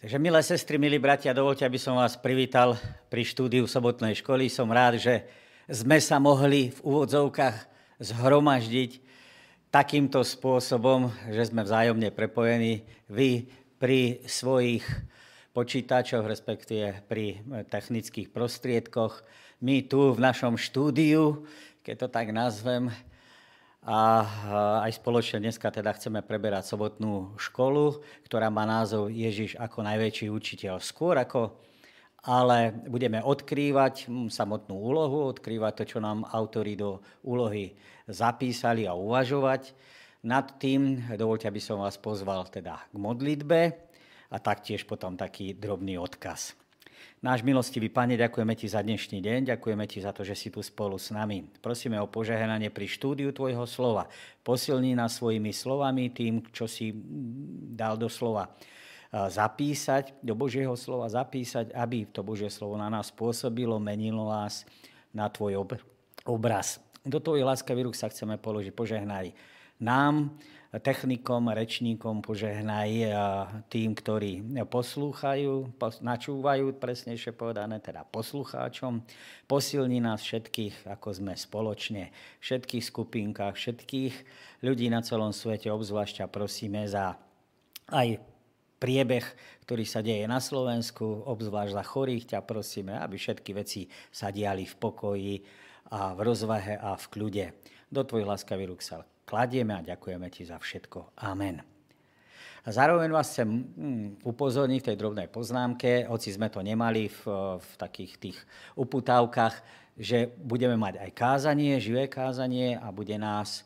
Takže milé sestry, milí bratia, dovolte, aby som vás privítal pri štúdiu sobotnej školy. Som rád, že sme sa mohli v úvodzovkách zhromaždiť takýmto spôsobom, že sme vzájomne prepojení. Vy pri svojich počítačoch, respektíve pri technických prostriedkoch, my tu v našom štúdiu, keď to tak nazvem, a aj spoločne dneska teda chceme preberať sobotnú školu, ktorá má názov Ježiš ako najväčší učiteľ. Skôr ako ale budeme odkrývať hm, samotnú úlohu, odkrývať to, čo nám autori do úlohy zapísali a uvažovať. Nad tým dovolte, aby som vás pozval teda k modlitbe a taktiež potom taký drobný odkaz. Náš milostivý Pane, ďakujeme Ti za dnešný deň, ďakujeme Ti za to, že si tu spolu s nami. Prosíme o požehnanie pri štúdiu Tvojho slova. Posilní nás svojimi slovami, tým, čo si dal do slova zapísať, do Božieho slova zapísať, aby to Božie slovo na nás pôsobilo, menilo nás na Tvoj obraz. Do Tvojej láskavý rúk sa chceme položiť. Požehnaj nám, technikom, rečníkom, požehnaj tým, ktorí poslúchajú, načúvajú, presnejšie povedané, teda poslucháčom. Posilní nás všetkých, ako sme spoločne, všetkých skupinkách, všetkých ľudí na celom svete, obzvlášť a prosíme za aj priebeh, ktorý sa deje na Slovensku, obzvlášť za chorých, ťa prosíme, aby všetky veci sa diali v pokoji a v rozvahe a v kľude. Do tvojich láskavých rúk sa kladieme a ďakujeme ti za všetko. Amen. A zároveň vás chcem hm, upozorniť v tej drobnej poznámke, hoci sme to nemali v, v takých tých uputávkach, že budeme mať aj kázanie, živé kázanie a bude nás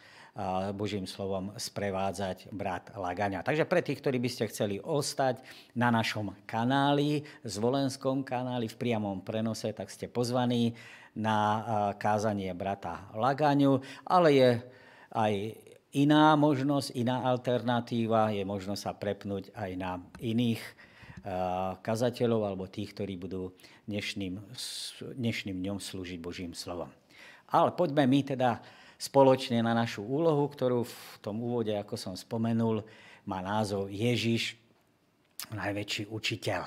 Božím slovom sprevádzať brat Lagania. Takže pre tých, ktorí by ste chceli ostať na našom kanáli, zvolenskom kanáli v priamom prenose, tak ste pozvaní na kázanie brata Lagaňu, ale je aj iná možnosť, iná alternatíva, je možnosť sa prepnúť aj na iných eh, kazateľov alebo tých, ktorí budú dnešným, dnešným dňom slúžiť Božím slovom. Ale poďme my teda spoločne na našu úlohu, ktorú v tom úvode, ako som spomenul, má názov Ježiš, najväčší učiteľ.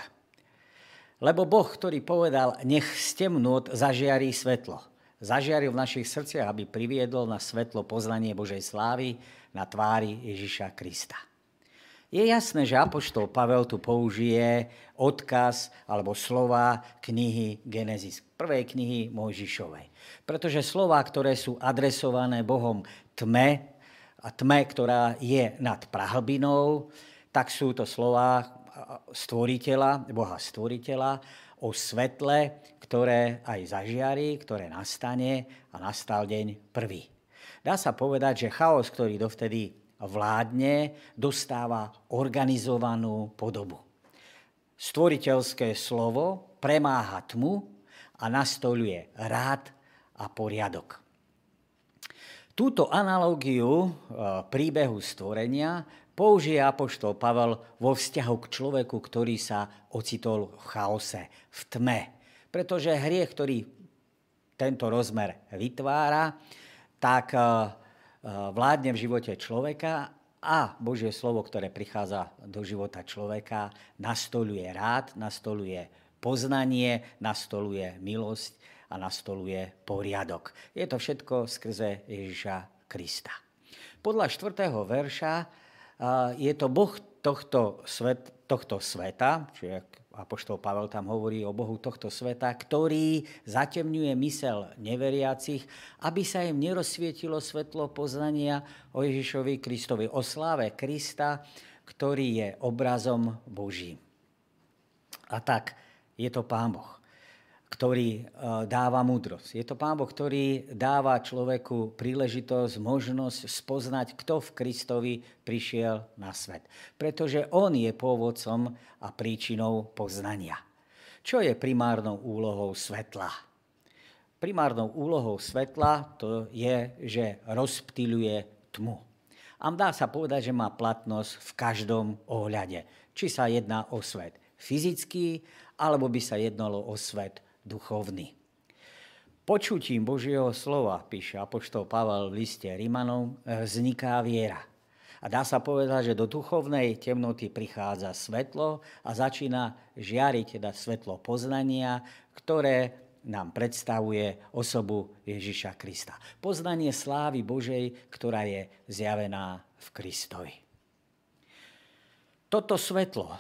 Lebo Boh, ktorý povedal, nech z temnôt zažiarí svetlo zažiaril v našich srdciach, aby priviedol na svetlo poznanie Božej slávy na tvári Ježiša Krista. Je jasné, že Apoštol Pavel tu použije odkaz alebo slova knihy Genesis, prvej knihy Mojžišovej. Pretože slova, ktoré sú adresované Bohom tme, a tme, ktorá je nad prahlbinou, tak sú to slova stvoriteľa, Boha stvoriteľa o svetle, ktoré aj zažiari, ktoré nastane a nastal deň prvý. Dá sa povedať, že chaos, ktorý dovtedy vládne, dostáva organizovanú podobu. Stvoriteľské slovo premáha tmu a nastoluje rád a poriadok. Túto analógiu e, príbehu stvorenia použije apoštol Pavel vo vzťahu k človeku, ktorý sa ocitol v chaose, v tme. Pretože hriech, ktorý tento rozmer vytvára, tak eh, eh, vládne v živote človeka a Božie slovo, ktoré prichádza do života človeka, nastoluje rád, nastoluje poznanie, nastoluje milosť a nastoluje poriadok. Je to všetko skrze Ježiša Krista. Podľa 4. verša je to Boh tohto, svet, tohto sveta, čiže Apoštol Pavel tam hovorí o Bohu tohto sveta, ktorý zatemňuje mysel neveriacich, aby sa im nerozsvietilo svetlo poznania o Ježišovi Kristovi, o sláve Krista, ktorý je obrazom Božím. A tak je to Pán Boh ktorý e, dáva múdrosť. Je to Pán Boh, ktorý dáva človeku príležitosť, možnosť spoznať, kto v Kristovi prišiel na svet. Pretože On je pôvodcom a príčinou poznania. Čo je primárnou úlohou svetla? Primárnou úlohou svetla to je, že rozptýľuje tmu. A dá sa povedať, že má platnosť v každom ohľade. Či sa jedná o svet fyzický, alebo by sa jednalo o svet duchovný. Počutím Božieho slova, píše apoštol Pavel v liste Rimanov, vzniká viera. A dá sa povedať, že do duchovnej temnoty prichádza svetlo a začína žiariť teda svetlo poznania, ktoré nám predstavuje osobu Ježiša Krista. Poznanie slávy Božej, ktorá je zjavená v Kristovi. Toto svetlo,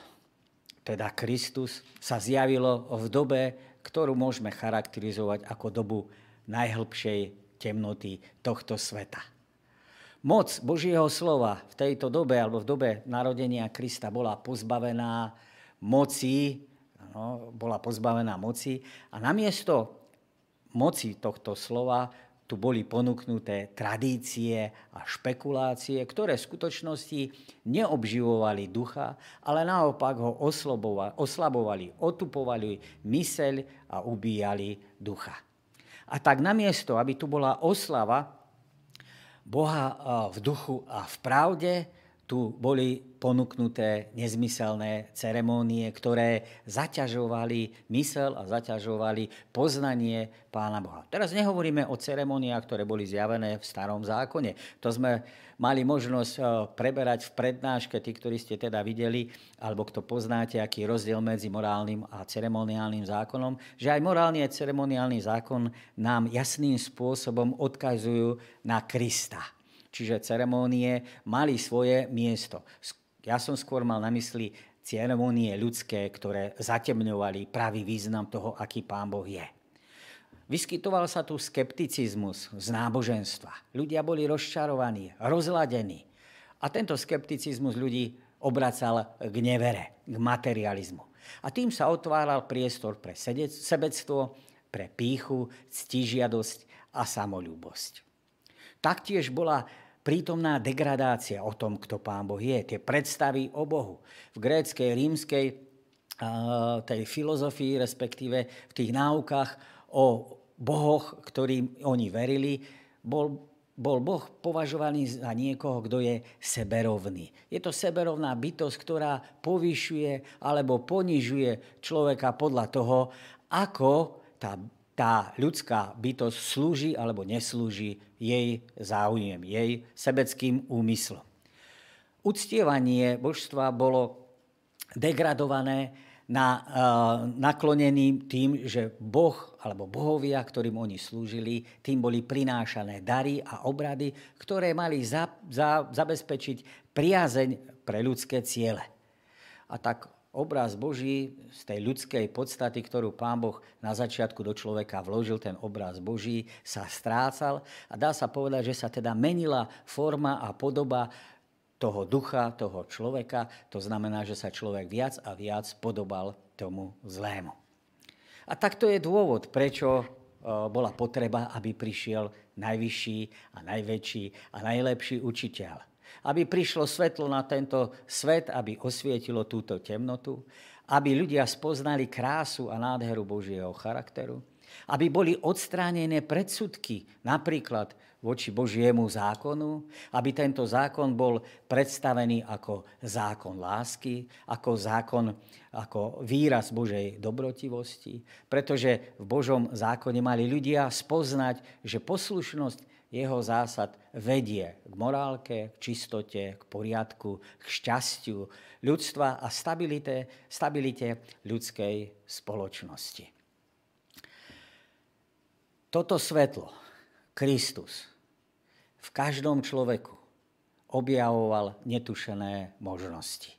teda Kristus, sa zjavilo v dobe, ktorú môžeme charakterizovať ako dobu najhlbšej temnoty tohto sveta. Moc Božieho slova v tejto dobe alebo v dobe narodenia Krista bola pozbavená moci no, bola pozbavená moci a namiesto moci tohto slova tu boli ponúknuté tradície a špekulácie, ktoré v skutočnosti neobživovali ducha, ale naopak ho oslabovali, otupovali myseľ a ubíjali ducha. A tak namiesto, aby tu bola oslava Boha v duchu a v pravde, tu boli ponúknuté nezmyselné ceremónie, ktoré zaťažovali mysel a zaťažovali poznanie Pána Boha. Teraz nehovoríme o ceremóniách, ktoré boli zjavené v starom zákone. To sme mali možnosť eh, preberať v prednáške, tí, ktorí ste teda videli, alebo kto poznáte, aký je rozdiel medzi morálnym a ceremoniálnym zákonom, že aj morálny a ceremoniálny zákon nám jasným spôsobom odkazujú na Krista čiže ceremónie, mali svoje miesto. Ja som skôr mal na mysli ceremónie ľudské, ktoré zatemňovali pravý význam toho, aký Pán Boh je. Vyskytoval sa tu skepticizmus z náboženstva. Ľudia boli rozčarovaní, rozladení. A tento skepticizmus ľudí obracal k nevere, k materializmu. A tým sa otváral priestor pre sebectvo, pre píchu, ctižiadosť a samolúbosť. Taktiež bola prítomná degradácia o tom, kto Pán Boh je, tie predstavy o Bohu. V gréckej, rímskej tej filozofii, respektíve v tých náukách o bohoch, ktorým oni verili, bol, bol Boh považovaný za niekoho, kto je seberovný. Je to seberovná bytosť, ktorá povyšuje alebo ponižuje človeka podľa toho, ako tá tá ľudská bytosť slúži alebo neslúži jej záujem, jej sebeckým úmyslom. Uctievanie božstva bolo degradované na uh, naklonený tým, že Boh alebo bohovia, ktorým oni slúžili, tým boli prinášané dary a obrady, ktoré mali za, za, zabezpečiť priazeň pre ľudské ciele. A tak obraz Boží z tej ľudskej podstaty, ktorú Pán Boh na začiatku do človeka vložil, ten obraz Boží, sa strácal a dá sa povedať, že sa teda menila forma a podoba toho ducha, toho človeka. To znamená, že sa človek viac a viac podobal tomu zlému. A tak to je dôvod, prečo e, bola potreba, aby prišiel najvyšší a najväčší a najlepší učiteľ aby prišlo svetlo na tento svet, aby osvietilo túto temnotu, aby ľudia spoznali krásu a nádheru Božieho charakteru, aby boli odstránené predsudky, napríklad voči Božiemu zákonu, aby tento zákon bol predstavený ako zákon lásky, ako zákon, ako výraz Božej dobrotivosti, pretože v Božom zákone mali ľudia spoznať, že poslušnosť jeho zásad vedie k morálke, k čistote, k poriadku, k šťastiu ľudstva a stabilite, stabilite ľudskej spoločnosti. Toto svetlo, Kristus, v každom človeku objavoval netušené možnosti.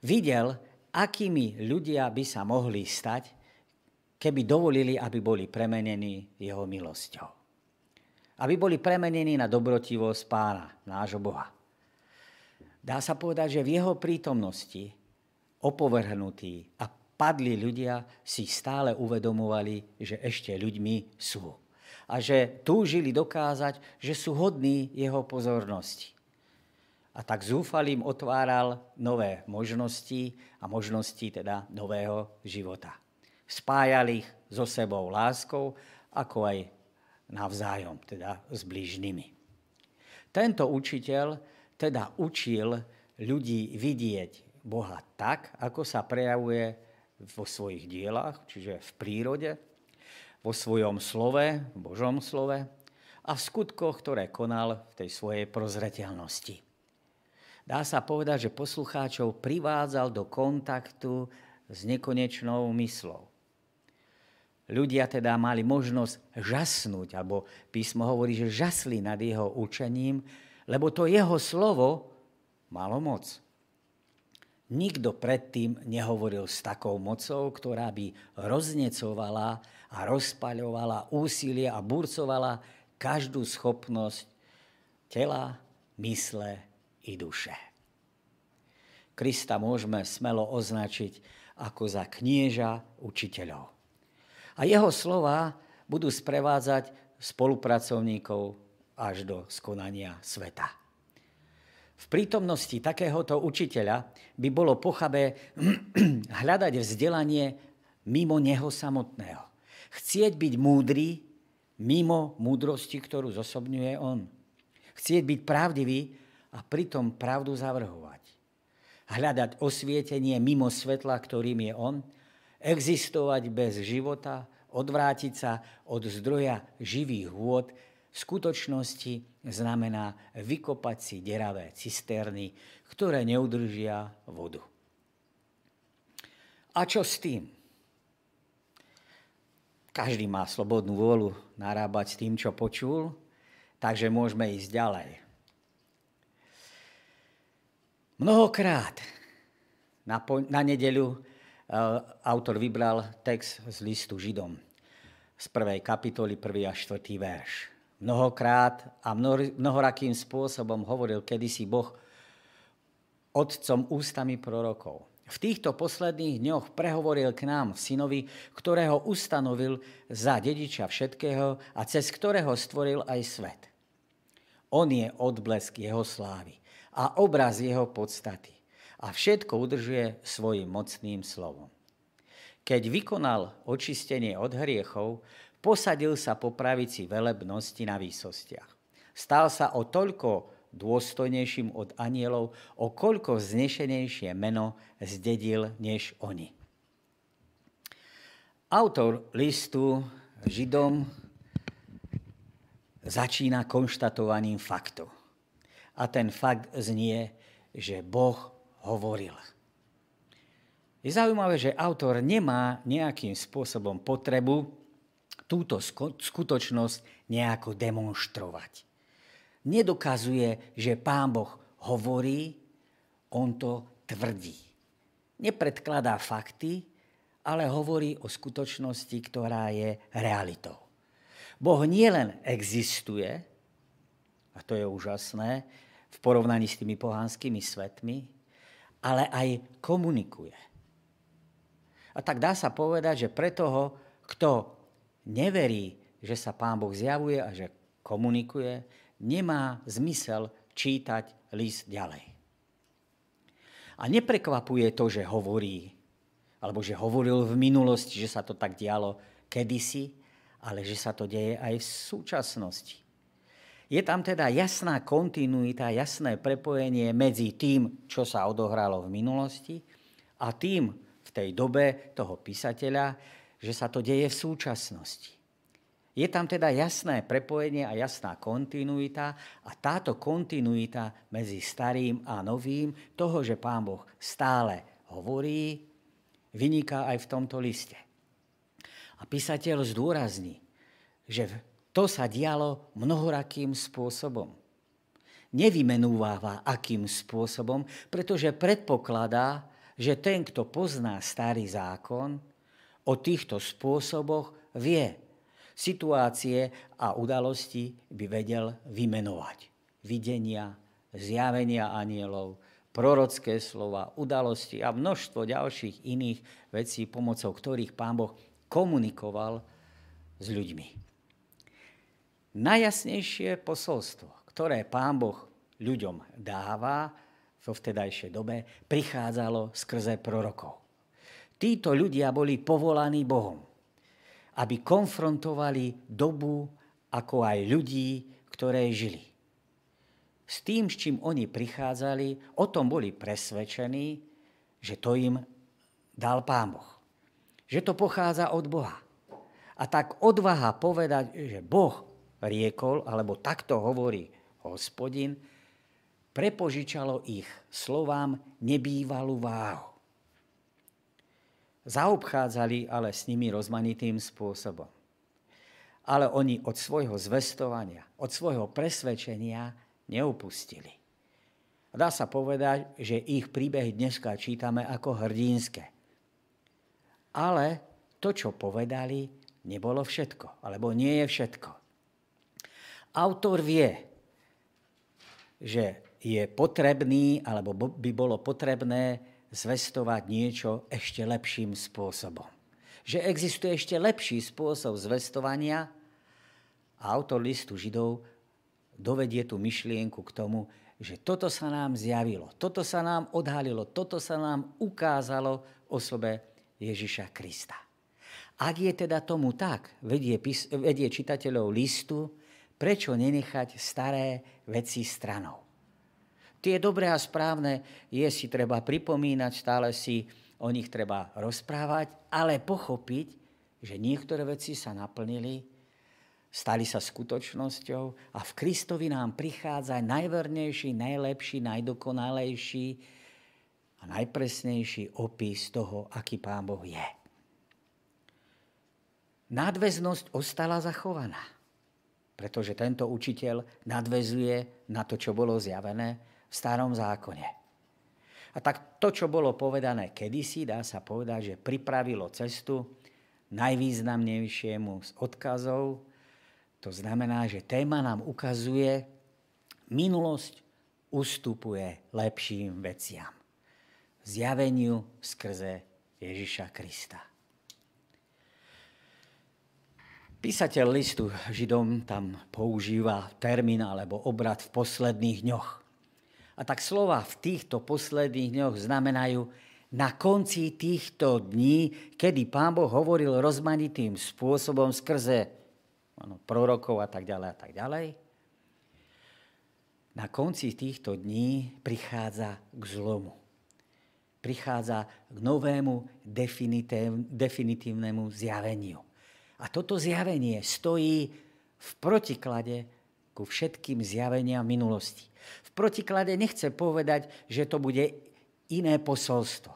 Videl, akými ľudia by sa mohli stať, keby dovolili, aby boli premenení jeho milosťou aby boli premenení na dobrotivosť pána, nášho Boha. Dá sa povedať, že v jeho prítomnosti opovrhnutí a padli ľudia si stále uvedomovali, že ešte ľuďmi sú. A že túžili dokázať, že sú hodní jeho pozornosti. A tak zúfalým otváral nové možnosti a možnosti teda nového života. Spájali ich so sebou láskou, ako aj navzájom, teda s blížnymi. Tento učiteľ teda učil ľudí vidieť Boha tak, ako sa prejavuje vo svojich dielách, čiže v prírode, vo svojom slove, v Božom slove a v skutkoch, ktoré konal v tej svojej prozreteľnosti. dá sa povedať, že poslucháčov privádzal do kontaktu s nekonečnou myslou. Ľudia teda mali možnosť žasnúť, alebo písmo hovorí, že žasli nad jeho učením, lebo to jeho slovo malo moc. Nikto predtým nehovoril s takou mocou, ktorá by roznecovala a rozpaľovala úsilie a burcovala každú schopnosť tela, mysle i duše. Krista môžeme smelo označiť ako za knieža učiteľov. A jeho slova budú sprevádzať spolupracovníkov až do skonania sveta. V prítomnosti takéhoto učiteľa by bolo pochabé hľadať vzdelanie mimo neho samotného. Chcieť byť múdry mimo múdrosti, ktorú zosobňuje on. Chcieť byť pravdivý a pritom pravdu zavrhovať. Hľadať osvietenie mimo svetla, ktorým je on. Existovať bez života, odvrátiť sa od zdroja živých vôd, v skutočnosti znamená vykopať si deravé cisterny, ktoré neudržia vodu. A čo s tým? Každý má slobodnú vôľu narábať s tým, čo počul, takže môžeme ísť ďalej. Mnohokrát na, po, na nedeľu autor vybral text z listu Židom z prvej kapitoly, 1. a 4. verš mnohokrát a mnohorakým spôsobom hovoril kedysi Boh otcom ústami prorokov. V týchto posledných dňoch prehovoril k nám synovi, ktorého ustanovil za dediča všetkého a cez ktorého stvoril aj svet. On je odblesk jeho slávy a obraz jeho podstaty a všetko udržuje svojim mocným slovom. Keď vykonal očistenie od hriechov, Posadil sa po pravici velebnosti na výsostiach. Stal sa o toľko dôstojnejším od anielov, o koľko znešenejšie meno zdedil než oni. Autor listu Židom začína konštatovaním faktu. A ten fakt znie, že Boh hovoril. Je zaujímavé, že autor nemá nejakým spôsobom potrebu túto skutočnosť nejako demonstrovať. Nedokazuje, že Pán Boh hovorí, on to tvrdí. Nepredkladá fakty, ale hovorí o skutočnosti, ktorá je realitou. Boh nielen existuje, a to je úžasné, v porovnaní s tými pohanskými svetmi, ale aj komunikuje. A tak dá sa povedať, že pre toho, kto neverí, že sa Pán Boh zjavuje a že komunikuje, nemá zmysel čítať list ďalej. A neprekvapuje to, že hovorí, alebo že hovoril v minulosti, že sa to tak dialo kedysi, ale že sa to deje aj v súčasnosti. Je tam teda jasná kontinuita, jasné prepojenie medzi tým, čo sa odohralo v minulosti a tým v tej dobe toho písateľa, že sa to deje v súčasnosti. Je tam teda jasné prepojenie a jasná kontinuita a táto kontinuita medzi starým a novým, toho, že Pán Boh stále hovorí, vyniká aj v tomto liste. A písateľ zdôrazní, že to sa dialo mnohorakým spôsobom. Nevymenúváva akým spôsobom, pretože predpokladá, že ten, kto pozná starý zákon, o týchto spôsoboch vie. Situácie a udalosti by vedel vymenovať. Videnia, zjavenia anielov, prorocké slova, udalosti a množstvo ďalších iných vecí, pomocou ktorých Pán Boh komunikoval s ľuďmi. Najjasnejšie posolstvo, ktoré Pán Boh ľuďom dáva vo vtedajšej dobe, prichádzalo skrze prorokov. Títo ľudia boli povolaní Bohom, aby konfrontovali dobu ako aj ľudí, ktoré žili. S tým, s čím oni prichádzali, o tom boli presvedčení, že to im dal Pán Boh. Že to pochádza od Boha. A tak odvaha povedať, že Boh riekol, alebo takto hovorí hospodin, prepožičalo ich slovám nebývalú váhu. Zaobchádzali ale s nimi rozmanitým spôsobom. Ale oni od svojho zvestovania, od svojho presvedčenia neupustili. Dá sa povedať, že ich príbehy dneska čítame ako hrdínske. Ale to, čo povedali, nebolo všetko, alebo nie je všetko. Autor vie, že je potrebný, alebo by bolo potrebné zvestovať niečo ešte lepším spôsobom. Že existuje ešte lepší spôsob zvestovania a autor listu Židov dovedie tú myšlienku k tomu, že toto sa nám zjavilo, toto sa nám odhalilo, toto sa nám ukázalo osobe Ježiša Krista. Ak je teda tomu tak, vedie, vedie čitateľov listu, prečo nenechať staré veci stranou? Tie dobré a správne je si treba pripomínať, stále si o nich treba rozprávať, ale pochopiť, že niektoré veci sa naplnili, stali sa skutočnosťou a v Kristovi nám prichádza najvernejší, najlepší, najdokonalejší a najpresnejší opis toho, aký Pán Boh je. Nadväznosť ostala zachovaná, pretože tento učiteľ nadvezuje na to, čo bolo zjavené v starom zákone. A tak to, čo bolo povedané kedysi, dá sa povedať, že pripravilo cestu najvýznamnejšiemu z odkazov. To znamená, že téma nám ukazuje, minulosť ustupuje lepším veciam. Zjaveniu skrze Ježiša Krista. Písateľ listu Židom tam používa termín alebo obrad v posledných dňoch. A tak slova v týchto posledných dňoch znamenajú na konci týchto dní, kedy Pán Boh hovoril rozmanitým spôsobom skrze ano, prorokov a tak ďalej a tak ďalej. Na konci týchto dní prichádza k zlomu. Prichádza k novému definitívnemu zjaveniu. A toto zjavenie stojí v protiklade ku všetkým zjaveniam minulosti. V protiklade nechce povedať, že to bude iné posolstvo,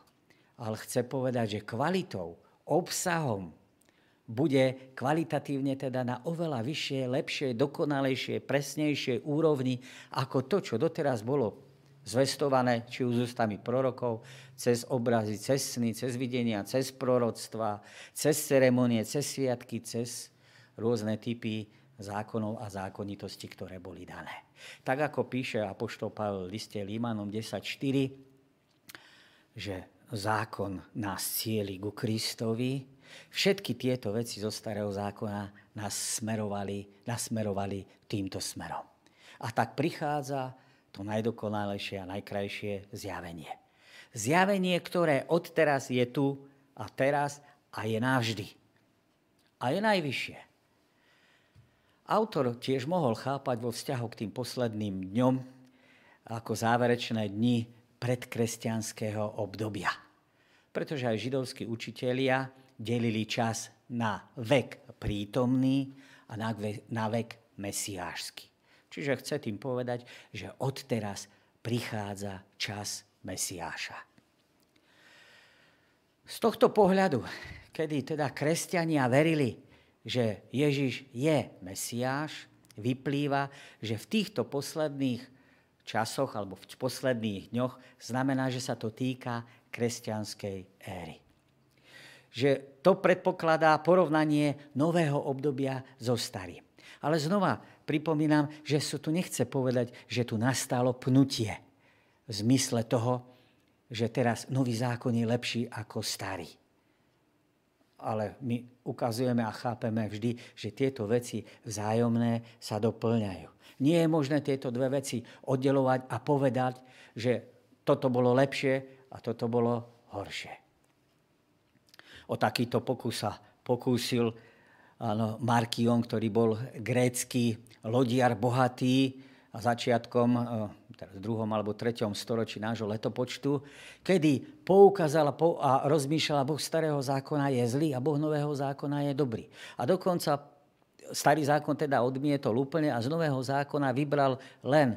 ale chce povedať, že kvalitou, obsahom bude kvalitatívne teda na oveľa vyššie, lepšie, dokonalejšie, presnejšie úrovni ako to, čo doteraz bolo zvestované, či už ústami prorokov, cez obrazy, cez sny, cez videnia, cez proroctva, cez ceremonie, cez sviatky, cez rôzne typy zákonov a zákonitosti, ktoré boli dané. Tak ako píše Apoštol Pavel v liste Límanom 10.4, že zákon nás cieli ku Kristovi, všetky tieto veci zo starého zákona nás smerovali, nasmerovali týmto smerom. A tak prichádza to najdokonalejšie a najkrajšie zjavenie. Zjavenie, ktoré odteraz je tu a teraz a je navždy. A je najvyššie. Autor tiež mohol chápať vo vzťahu k tým posledným dňom ako záverečné dni predkresťanského obdobia. Pretože aj židovskí učitelia delili čas na vek prítomný a na vek, mesiášsky. Čiže chce tým povedať, že odteraz prichádza čas Mesiáša. Z tohto pohľadu, kedy teda kresťania verili, že Ježiš je Mesiáš, vyplýva, že v týchto posledných časoch alebo v posledných dňoch znamená, že sa to týka kresťanskej éry. Že to predpokladá porovnanie nového obdobia so starým. Ale znova pripomínam, že sa tu nechce povedať, že tu nastalo pnutie v zmysle toho, že teraz nový zákon je lepší ako starý ale my ukazujeme a chápeme vždy, že tieto veci vzájomné sa doplňajú. Nie je možné tieto dve veci oddelovať a povedať, že toto bolo lepšie a toto bolo horšie. O takýto pokus sa pokúsil áno, Markion, ktorý bol grécky lodiar bohatý a začiatkom teraz v druhom alebo treťom storočí nášho letopočtu, kedy poukázala a rozmýšľala, Boh starého zákona je zlý a Boh nového zákona je dobrý. A dokonca starý zákon teda odmietol úplne a z nového zákona vybral len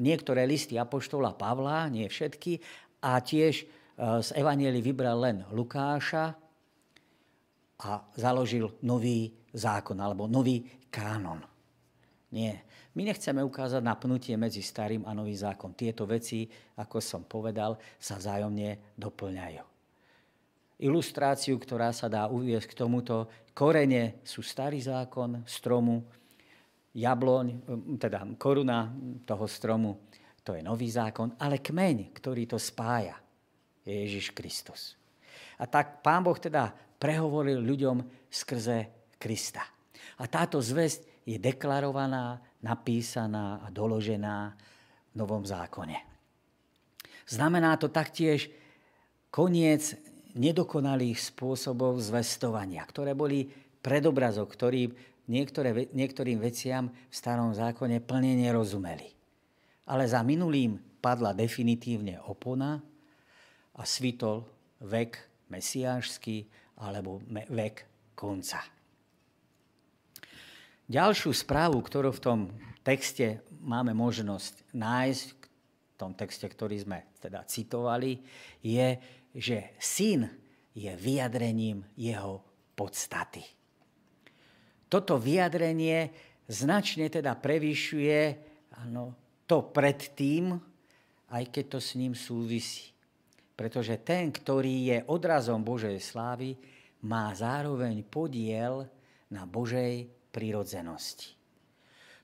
niektoré listy Apoštola Pavla, nie všetky, a tiež z Evanieli vybral len Lukáša a založil nový zákon alebo nový kánon. Nie. My nechceme ukázať napnutie medzi starým a nový zákon. Tieto veci, ako som povedal, sa vzájomne doplňajú. Ilustráciu, ktorá sa dá uviesť k tomuto, korene sú starý zákon stromu, jabloň, teda koruna toho stromu, to je nový zákon, ale kmeň, ktorý to spája, je Ježiš Kristus. A tak pán Boh teda prehovoril ľuďom skrze Krista. A táto zväzť je deklarovaná, napísaná a doložená v Novom zákone. Znamená to taktiež koniec nedokonalých spôsobov zvestovania, ktoré boli predobrazok, ktorý niektoré, niektorým veciam v starom zákone plne nerozumeli. Ale za minulým padla definitívne opona a svitol vek mesiášsky alebo vek konca. Ďalšiu správu, ktorú v tom texte máme možnosť nájsť, v tom texte, ktorý sme teda citovali, je, že syn je vyjadrením jeho podstaty. Toto vyjadrenie značne teda prevyšuje ano, to predtým, aj keď to s ním súvisí. Pretože ten, ktorý je odrazom Božej slávy, má zároveň podiel na Božej prirodzenosti.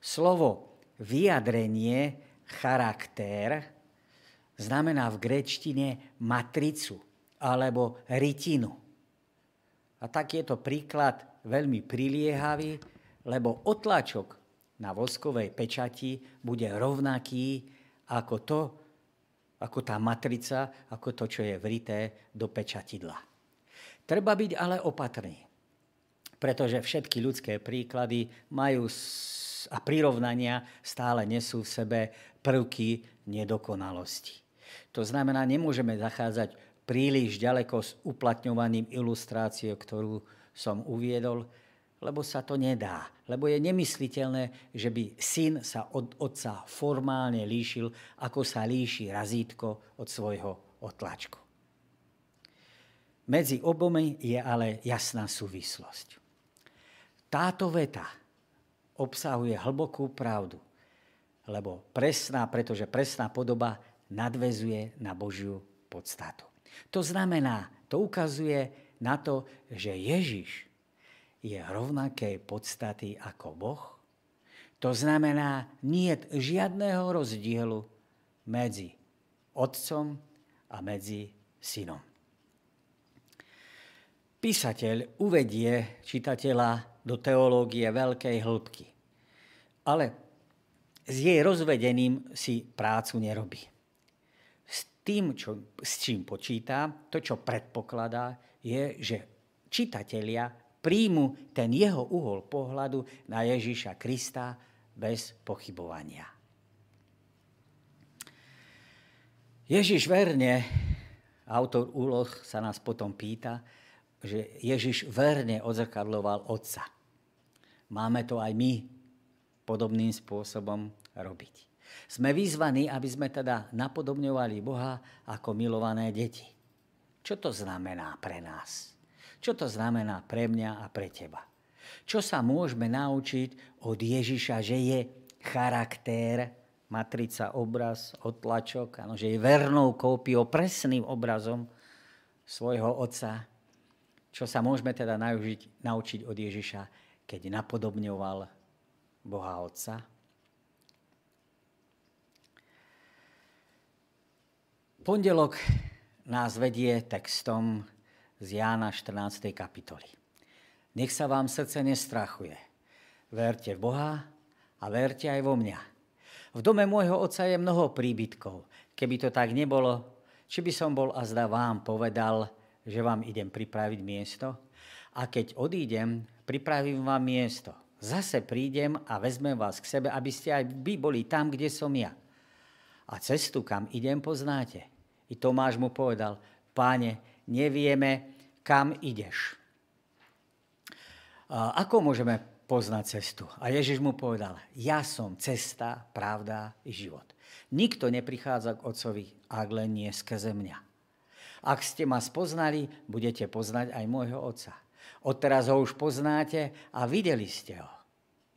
Slovo vyjadrenie, charakter, znamená v gréčtine matricu alebo rytinu. A tak je to príklad veľmi priliehavý, lebo otlačok na voskovej pečati bude rovnaký ako to, ako tá matrica, ako to, čo je vrité do pečatidla. Treba byť ale opatrný pretože všetky ľudské príklady majú a prirovnania stále nesú v sebe prvky nedokonalosti. To znamená, nemôžeme zachádzať príliš ďaleko s uplatňovaním ilustrácie, ktorú som uviedol, lebo sa to nedá. Lebo je nemysliteľné, že by syn sa od otca formálne líšil, ako sa líši razítko od svojho otlačku. Medzi obomi je ale jasná súvislosť. Táto veta obsahuje hlbokú pravdu, lebo presná, pretože presná podoba nadvezuje na Božiu podstatu. To znamená, to ukazuje na to, že Ježiš je rovnakej podstaty ako Boh. To znamená, nie žiadného rozdielu medzi Otcom a medzi Synom. Písateľ uvedie čitateľa do teológie veľkej hĺbky. Ale s jej rozvedením si prácu nerobí. S tým, čo, s čím počíta, to, čo predpokladá, je, že čitatelia príjmu ten jeho uhol pohľadu na Ježíša Krista bez pochybovania. Ježiš verne, autor úloh sa nás potom pýta, že Ježiš verne odzrkadloval Otca máme to aj my podobným spôsobom robiť. Sme vyzvaní, aby sme teda napodobňovali Boha ako milované deti. Čo to znamená pre nás? Čo to znamená pre mňa a pre teba? Čo sa môžeme naučiť od Ježiša, že je charakter, matrica, obraz, otlačok, ano, že je vernou kópiou, presným obrazom svojho otca. Čo sa môžeme teda naučiť, naučiť od Ježiša? keď napodobňoval Boha Otca? Pondelok nás vedie textom z Jána 14. kapitoly. Nech sa vám srdce nestrachuje. Verte v Boha a verte aj vo mňa. V dome môjho otca je mnoho príbytkov. Keby to tak nebolo, či by som bol a zda vám povedal, že vám idem pripraviť miesto? A keď odídem, pripravím vám miesto. Zase prídem a vezmem vás k sebe, aby ste aj vy boli tam, kde som ja. A cestu, kam idem, poznáte. I Tomáš mu povedal, páne, nevieme, kam ideš. Ako môžeme poznať cestu? A Ježiš mu povedal, ja som cesta, pravda i život. Nikto neprichádza k Otcovi, ak len nie skrze mňa. Ak ste ma spoznali, budete poznať aj môjho Otca. Odteraz ho už poznáte a videli ste ho.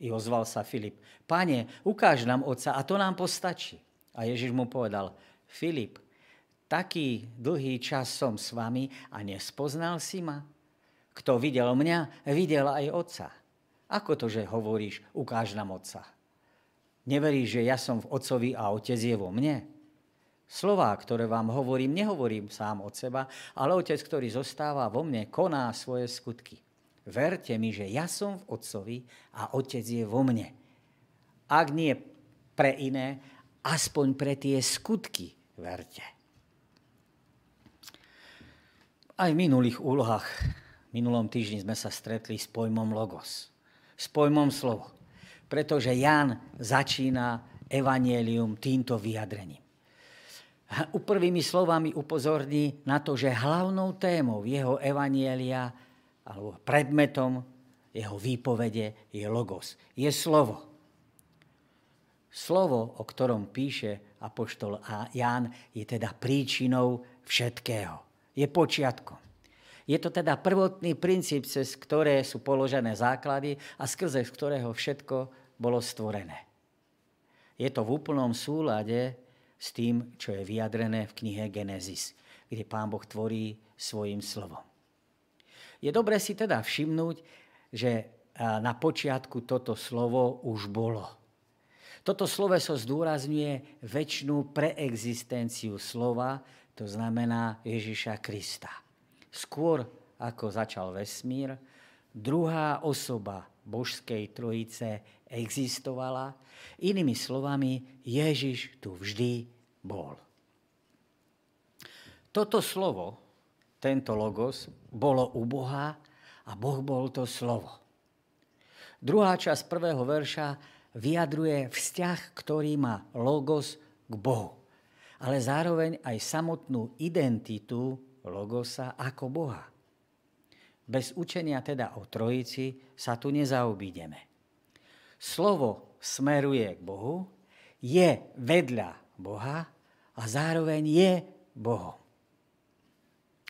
I ozval sa Filip. Pane, ukáž nám Otca a to nám postačí. A Ježiš mu povedal, Filip, taký dlhý čas som s vami a nespoznal si ma? Kto videl mňa, videl aj Otca. Ako to, že hovoríš, ukáž nám Otca? Neveríš, že ja som v Otcovi a Otec je vo mne? Slová, ktoré vám hovorím, nehovorím sám od seba, ale Otec, ktorý zostáva vo mne, koná svoje skutky. Verte mi, že ja som v Otcovi a Otec je vo mne. Ak nie pre iné, aspoň pre tie skutky verte. Aj v minulých úlohách, minulom týždni sme sa stretli s pojmom logos, s pojmom slovo pretože Ján začína evanielium týmto vyjadrením. Prvými slovami upozorní na to, že hlavnou témou jeho evanielia alebo predmetom jeho výpovede je logos, je slovo. Slovo, o ktorom píše apoštol Ján, je teda príčinou všetkého. Je počiatkom. Je to teda prvotný princíp, cez ktoré sú položené základy a skrze ktorého všetko bolo stvorené. Je to v úplnom súlade s tým, čo je vyjadrené v knihe Genesis, kde pán Boh tvorí svojim slovom. Je dobré si teda všimnúť, že na počiatku toto slovo už bolo. Toto sloveso zdôrazňuje väčšinu preexistenciu slova, to znamená Ježiša Krista. Skôr ako začal vesmír, druhá osoba božskej trojice existovala. Inými slovami, Ježiš tu vždy bol. Toto slovo, tento logos, bolo u Boha a Boh bol to slovo. Druhá časť prvého verša vyjadruje vzťah, ktorý má logos k Bohu, ale zároveň aj samotnú identitu logosa ako Boha. Bez učenia teda o trojici sa tu nezaobídeme. Slovo smeruje k Bohu, je vedľa Boha a zároveň je Bohom.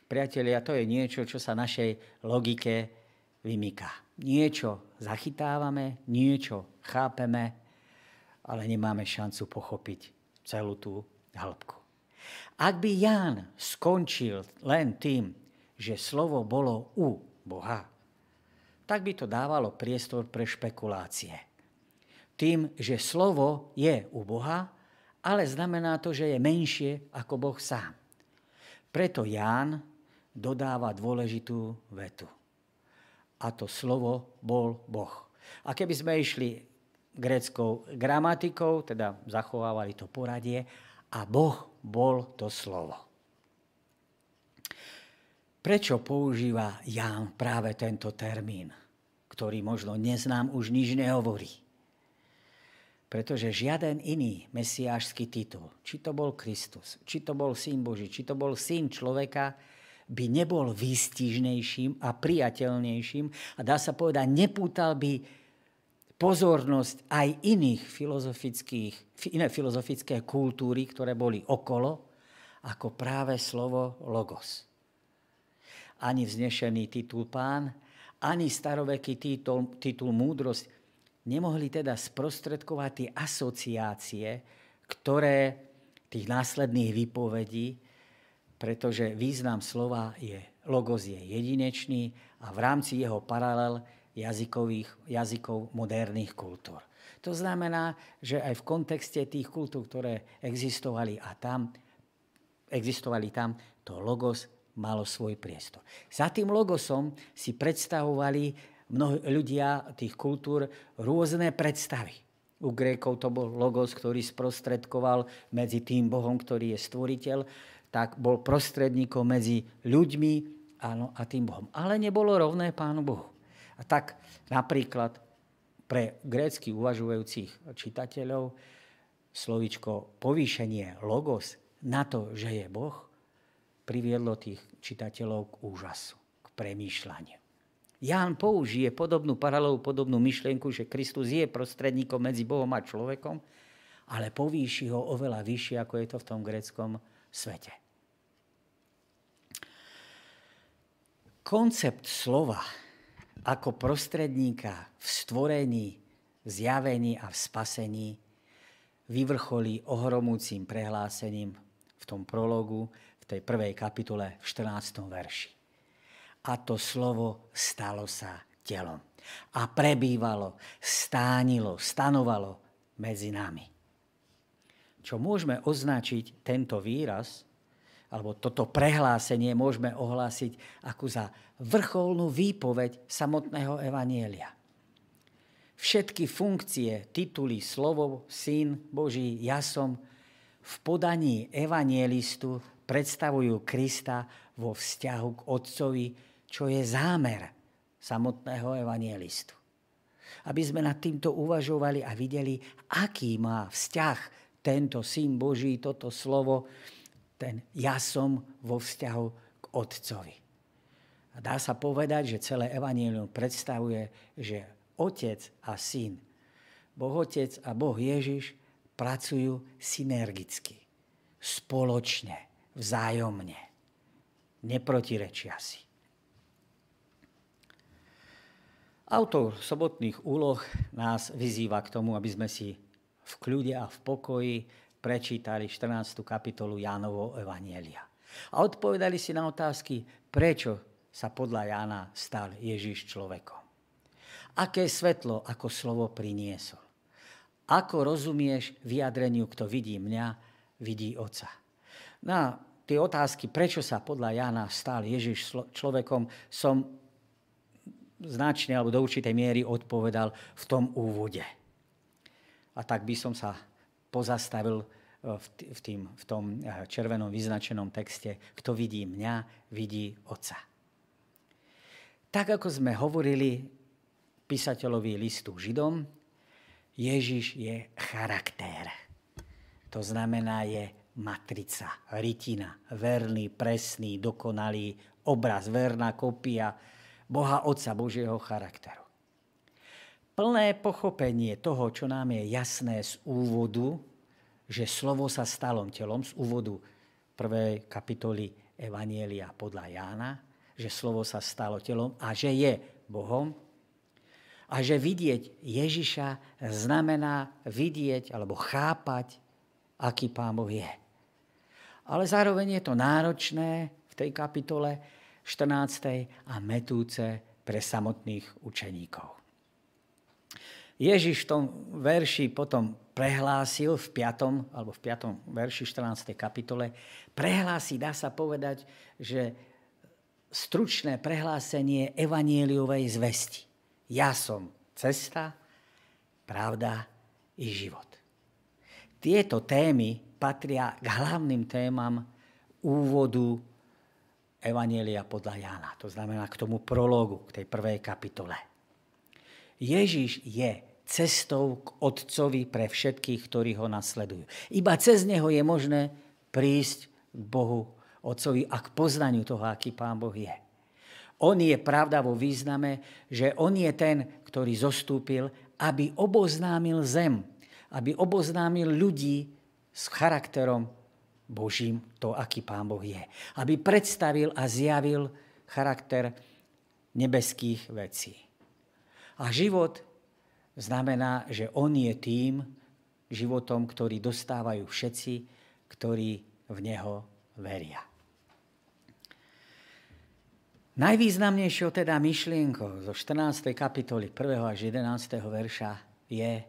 Priatelia, to je niečo, čo sa našej logike vymýka. Niečo zachytávame, niečo chápeme, ale nemáme šancu pochopiť celú tú hĺbku. Ak by Ján skončil len tým, že slovo bolo u Boha, tak by to dávalo priestor pre špekulácie. Tým, že slovo je u Boha, ale znamená to, že je menšie ako Boh sám. Preto Ján dodáva dôležitú vetu. A to slovo bol Boh. A keby sme išli gréckou gramatikou, teda zachovávali to poradie, a Boh bol to slovo. Prečo používa Ján práve tento termín, ktorý možno neznám už nič nehovorí? Pretože žiaden iný mesiášsky titul, či to bol Kristus, či to bol Syn Boží, či to bol Syn človeka, by nebol výstižnejším a priateľnejším a dá sa povedať, nepútal by pozornosť aj iných filozofických, iné filozofické kultúry, ktoré boli okolo, ako práve slovo logos. Ani vznešený titul pán, ani staroveký titul, titul múdrosť nemohli teda sprostredkovať tie asociácie, ktoré tých následných výpovedí, pretože význam slova je, logos je jedinečný a v rámci jeho paralel jazykových, jazykov moderných kultúr. To znamená, že aj v kontexte tých kultúr, ktoré existovali a tam, existovali tam, to logos malo svoj priestor. Za tým logosom si predstavovali mnohí ľudia tých kultúr rôzne predstavy. U Grékov to bol logos, ktorý sprostredkoval medzi tým Bohom, ktorý je stvoriteľ, tak bol prostredníkom medzi ľuďmi áno, a tým Bohom. Ale nebolo rovné Pánu Bohu. A tak napríklad pre grécky uvažujúcich čitateľov slovičko povýšenie logos na to, že je Boh, priviedlo tých čitateľov k úžasu, k premýšľaniu. Ján použije podobnú paralelu, podobnú myšlienku, že Kristus je prostredníkom medzi Bohom a človekom ale povýši ho oveľa vyššie, ako je to v tom greckom svete. Koncept slova ako prostredníka v stvorení, v zjavení a v spasení vyvrcholí ohromúcim prehlásením v tom prologu, v tej prvej kapitole v 14. verši. A to slovo stalo sa telom. A prebývalo, stánilo, stanovalo medzi nami. Čo môžeme označiť tento výraz, alebo toto prehlásenie môžeme ohlásiť ako za vrcholnú výpoveď samotného Evanielia. Všetky funkcie, tituly, slovo, syn Boží, ja som v podaní evanielistu predstavujú Krista vo vzťahu k Otcovi, čo je zámer samotného evanielistu. Aby sme nad týmto uvažovali a videli, aký má vzťah tento syn Boží, toto slovo ten ja som vo vzťahu k Otcovi. A dá sa povedať, že celé Evangelium predstavuje, že Otec a Syn, Boh Otec a Boh Ježiš pracujú synergicky, spoločne, vzájomne, neprotirečia si. Autor sobotných úloh nás vyzýva k tomu, aby sme si v kľude a v pokoji prečítali 14. kapitolu Jánovo Evanielia. A odpovedali si na otázky, prečo sa podľa Jána stal Ježiš človekom. Aké svetlo ako slovo priniesol. Ako rozumieš vyjadreniu, kto vidí mňa, vidí Otca. Na tie otázky, prečo sa podľa Jána stal Ježiš človekom, som značne alebo do určitej miery odpovedal v tom úvode. A tak by som sa pozastavil eh, v, tým, v tom eh, červenom vyznačenom texte, kto vidí mňa, vidí Otca. Tak ako sme hovorili písateľovi listu Židom, Ježiš je charakter. To znamená, je matrica, rytina, verný, presný, dokonalý obraz, verná kopia Boha Otca, Božieho charakteru plné pochopenie toho, čo nám je jasné z úvodu, že slovo sa stalo telom, z úvodu prvej kapitoly Evanielia podľa Jána, že slovo sa stalo telom a že je Bohom, a že vidieť Ježiša znamená vidieť alebo chápať, aký Pán Boh je. Ale zároveň je to náročné v tej kapitole 14. a metúce pre samotných učeníkov. Ježiš v tom verši potom prehlásil v 5. alebo v 5. verši 14. kapitole, prehlási, dá sa povedať, že stručné prehlásenie evanieliovej zvesti. Ja som cesta, pravda i život. Tieto témy patria k hlavným témam úvodu Evanielia podľa Jána. To znamená k tomu prologu, k tej prvej kapitole. Ježiš je cestou k Otcovi pre všetkých, ktorí ho nasledujú. Iba cez neho je možné prísť k Bohu, Otcovi a k poznaniu toho, aký Pán Boh je. On je pravda vo význame, že on je ten, ktorý zostúpil, aby oboznámil zem, aby oboznámil ľudí s charakterom Božím, to, aký Pán Boh je. Aby predstavil a zjavil charakter nebeských vecí. A život znamená, že on je tým životom, ktorý dostávajú všetci, ktorí v neho veria. Najvýznamnejšou teda myšlienkou zo 14. kapitoly 1. až 11. verša je,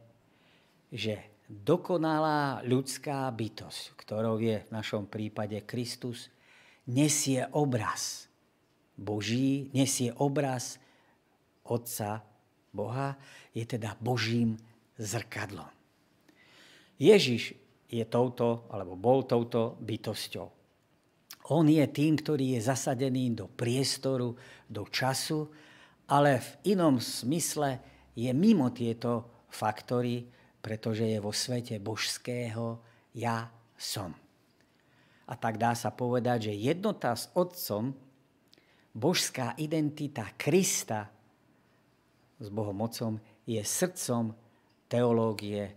že dokonalá ľudská bytosť, ktorou je v našom prípade Kristus, nesie obraz Boží, nesie obraz Otca Boha, je teda Božím zrkadlom. Ježiš je touto, alebo bol touto bytosťou. On je tým, ktorý je zasadený do priestoru, do času, ale v inom smysle je mimo tieto faktory, pretože je vo svete božského ja som. A tak dá sa povedať, že jednota s Otcom, božská identita Krista s Bohom Otcom je srdcom teológie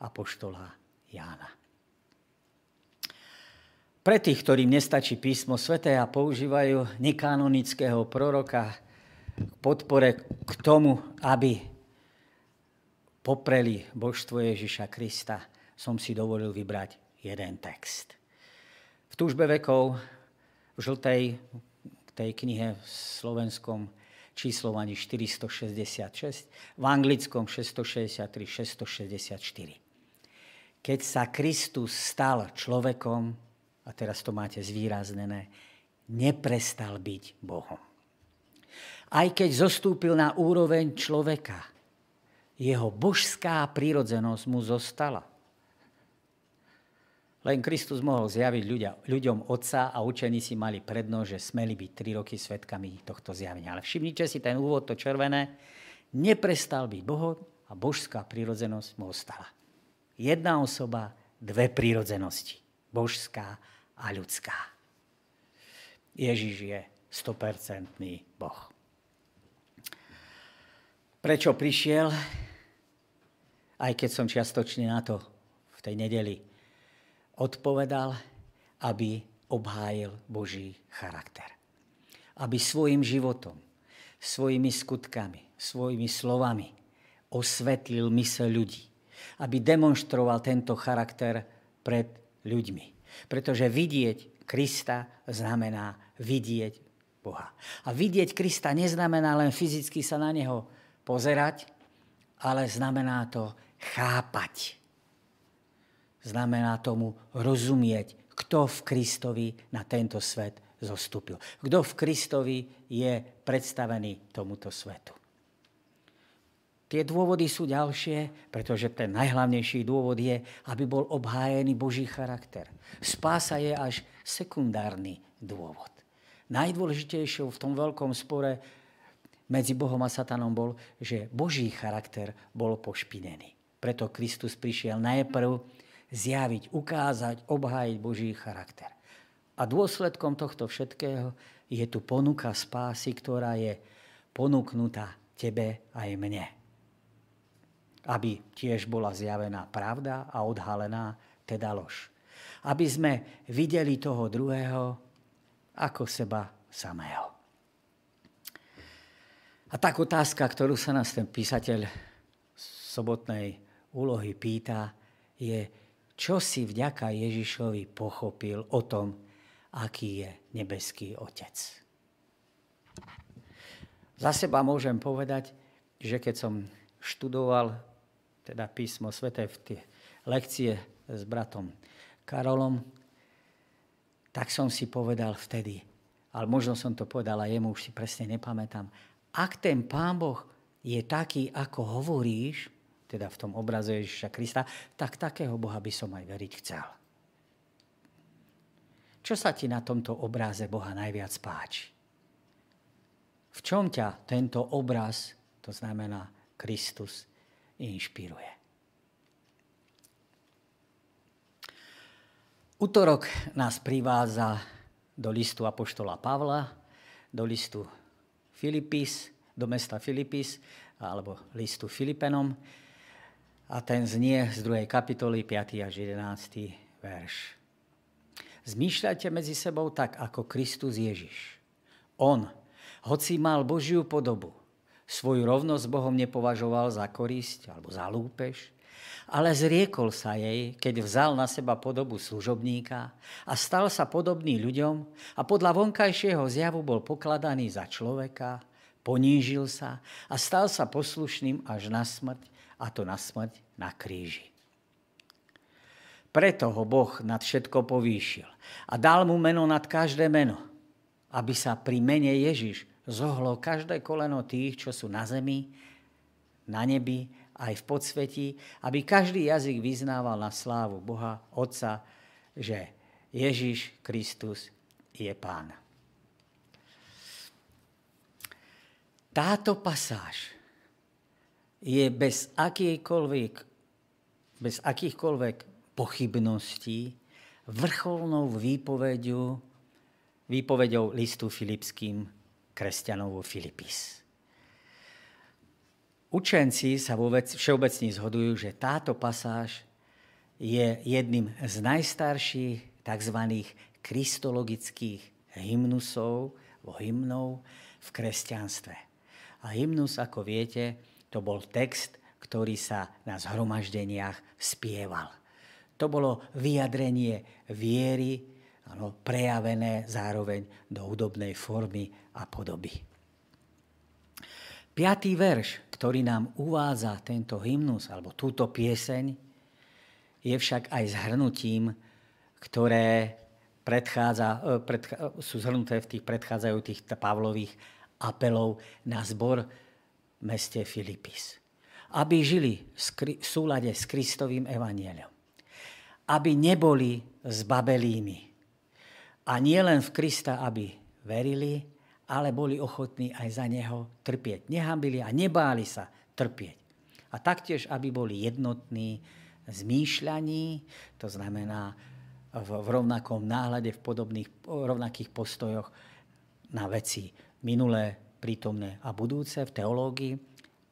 apoštola Jána. Pre tých, ktorým nestačí písmo sveté a používajú nekanonického proroka k podpore k tomu, aby popreli božstvo Ježiša Krista, som si dovolil vybrať jeden text. V túžbe vekov v žltej tej knihe v slovenskom číslovaní 466, v anglickom 663, 664. Keď sa Kristus stal človekom, a teraz to máte zvýraznené, neprestal byť Bohom. Aj keď zostúpil na úroveň človeka, jeho božská prírodzenosť mu zostala. Len Kristus mohol zjaviť ľudia, ľuďom Otca a učení si mali predno, že smeli byť tri roky svetkami tohto zjavenia. Ale všimnite si ten úvod, to červené. Neprestal byť Bohom a božská prírodzenosť mu ostala. Jedna osoba, dve prírodzenosti. Božská a ľudská. Ježiš je 100% Boh. Prečo prišiel? Aj keď som čiastočne na to v tej nedeli odpovedal, aby obhájil Boží charakter. Aby svojim životom, svojimi skutkami, svojimi slovami osvetlil mysel ľudí. Aby demonstroval tento charakter pred ľuďmi. Pretože vidieť Krista znamená vidieť Boha. A vidieť Krista neznamená len fyzicky sa na Neho pozerať, ale znamená to chápať. Znamená tomu rozumieť, kto v Kristovi na tento svet zostúpil. Kto v Kristovi je predstavený tomuto svetu. Tie dôvody sú ďalšie, pretože ten najhlavnejší dôvod je, aby bol obhájený Boží charakter. Spása je až sekundárny dôvod. Najdôležitejšou v tom veľkom spore medzi Bohom a Satanom bol, že Boží charakter bol pošpinený. Preto Kristus prišiel najprv zjaviť, ukázať, obhájiť Boží charakter. A dôsledkom tohto všetkého je tu ponuka spásy, ktorá je ponúknutá tebe aj mne aby tiež bola zjavená pravda a odhalená teda lož. Aby sme videli toho druhého ako seba samého. A tak otázka, ktorú sa nás ten písateľ sobotnej úlohy pýta, je, čo si vďaka Ježišovi pochopil o tom, aký je nebeský Otec. Za seba môžem povedať, že keď som študoval teda písmo sveté v tie lekcie s bratom Karolom, tak som si povedal vtedy, ale možno som to povedal aj jemu, už si presne nepamätám, ak ten Pán Boh je taký, ako hovoríš, teda v tom obraze Ježiša Krista, tak takého Boha by som aj veriť chcel. Čo sa ti na tomto obraze Boha najviac páči? V čom ťa tento obraz, to znamená Kristus, inšpiruje. Útorok nás privádza do listu Apoštola Pavla, do listu Filipis, do mesta Filipis, alebo listu Filipenom. A ten znie z 2. kapitoly 5. až 11. verš. Zmýšľajte medzi sebou tak, ako Kristus Ježiš. On, hoci mal Božiu podobu, Svoju rovnosť s Bohom nepovažoval za korisť alebo za lúpež, ale zriekol sa jej, keď vzal na seba podobu služobníka a stal sa podobný ľuďom a podľa vonkajšieho zjavu bol pokladaný za človeka, ponížil sa a stal sa poslušným až na smrť, a to na smrť na kríži. Preto ho Boh nad všetko povýšil a dal mu meno nad každé meno, aby sa pri mene Ježiš zohlo každé koleno tých, čo sú na zemi, na nebi, aj v podsvetí, aby každý jazyk vyznával na slávu Boha, Otca, že Ježiš Kristus je Pán. Táto pasáž je bez akýchkoľvek, bez akýchkoľvek pochybností vrcholnou výpovedou, výpovedou listu Filipským kresťanov Filipis. Učenci sa vo všeobecne zhodujú, že táto pasáž je jedným z najstarších tzv. kristologických hymnusov, hymnov v kresťanstve. A hymnus, ako viete, to bol text, ktorý sa na zhromaždeniach spieval. To bolo vyjadrenie viery, ano, prejavené zároveň do hudobnej formy a podoby. Piatý verš, ktorý nám uvádza tento hymnus alebo túto pieseň, je však aj zhrnutím, ktoré predchádza, e, predchá, sú zhrnuté v tých predchádzajúcich Pavlových apelov na zbor meste Filipis. Aby žili v súlade s Kristovým evanielom. Aby neboli zbabelými. A nie len v Krista, aby verili, ale boli ochotní aj za Neho trpieť. Nehambili a nebáli sa trpieť. A taktiež, aby boli jednotní zmýšľaní, to znamená v, v rovnakom náhľade, v podobných, rovnakých postojoch na veci minulé, prítomné a budúce v teológii,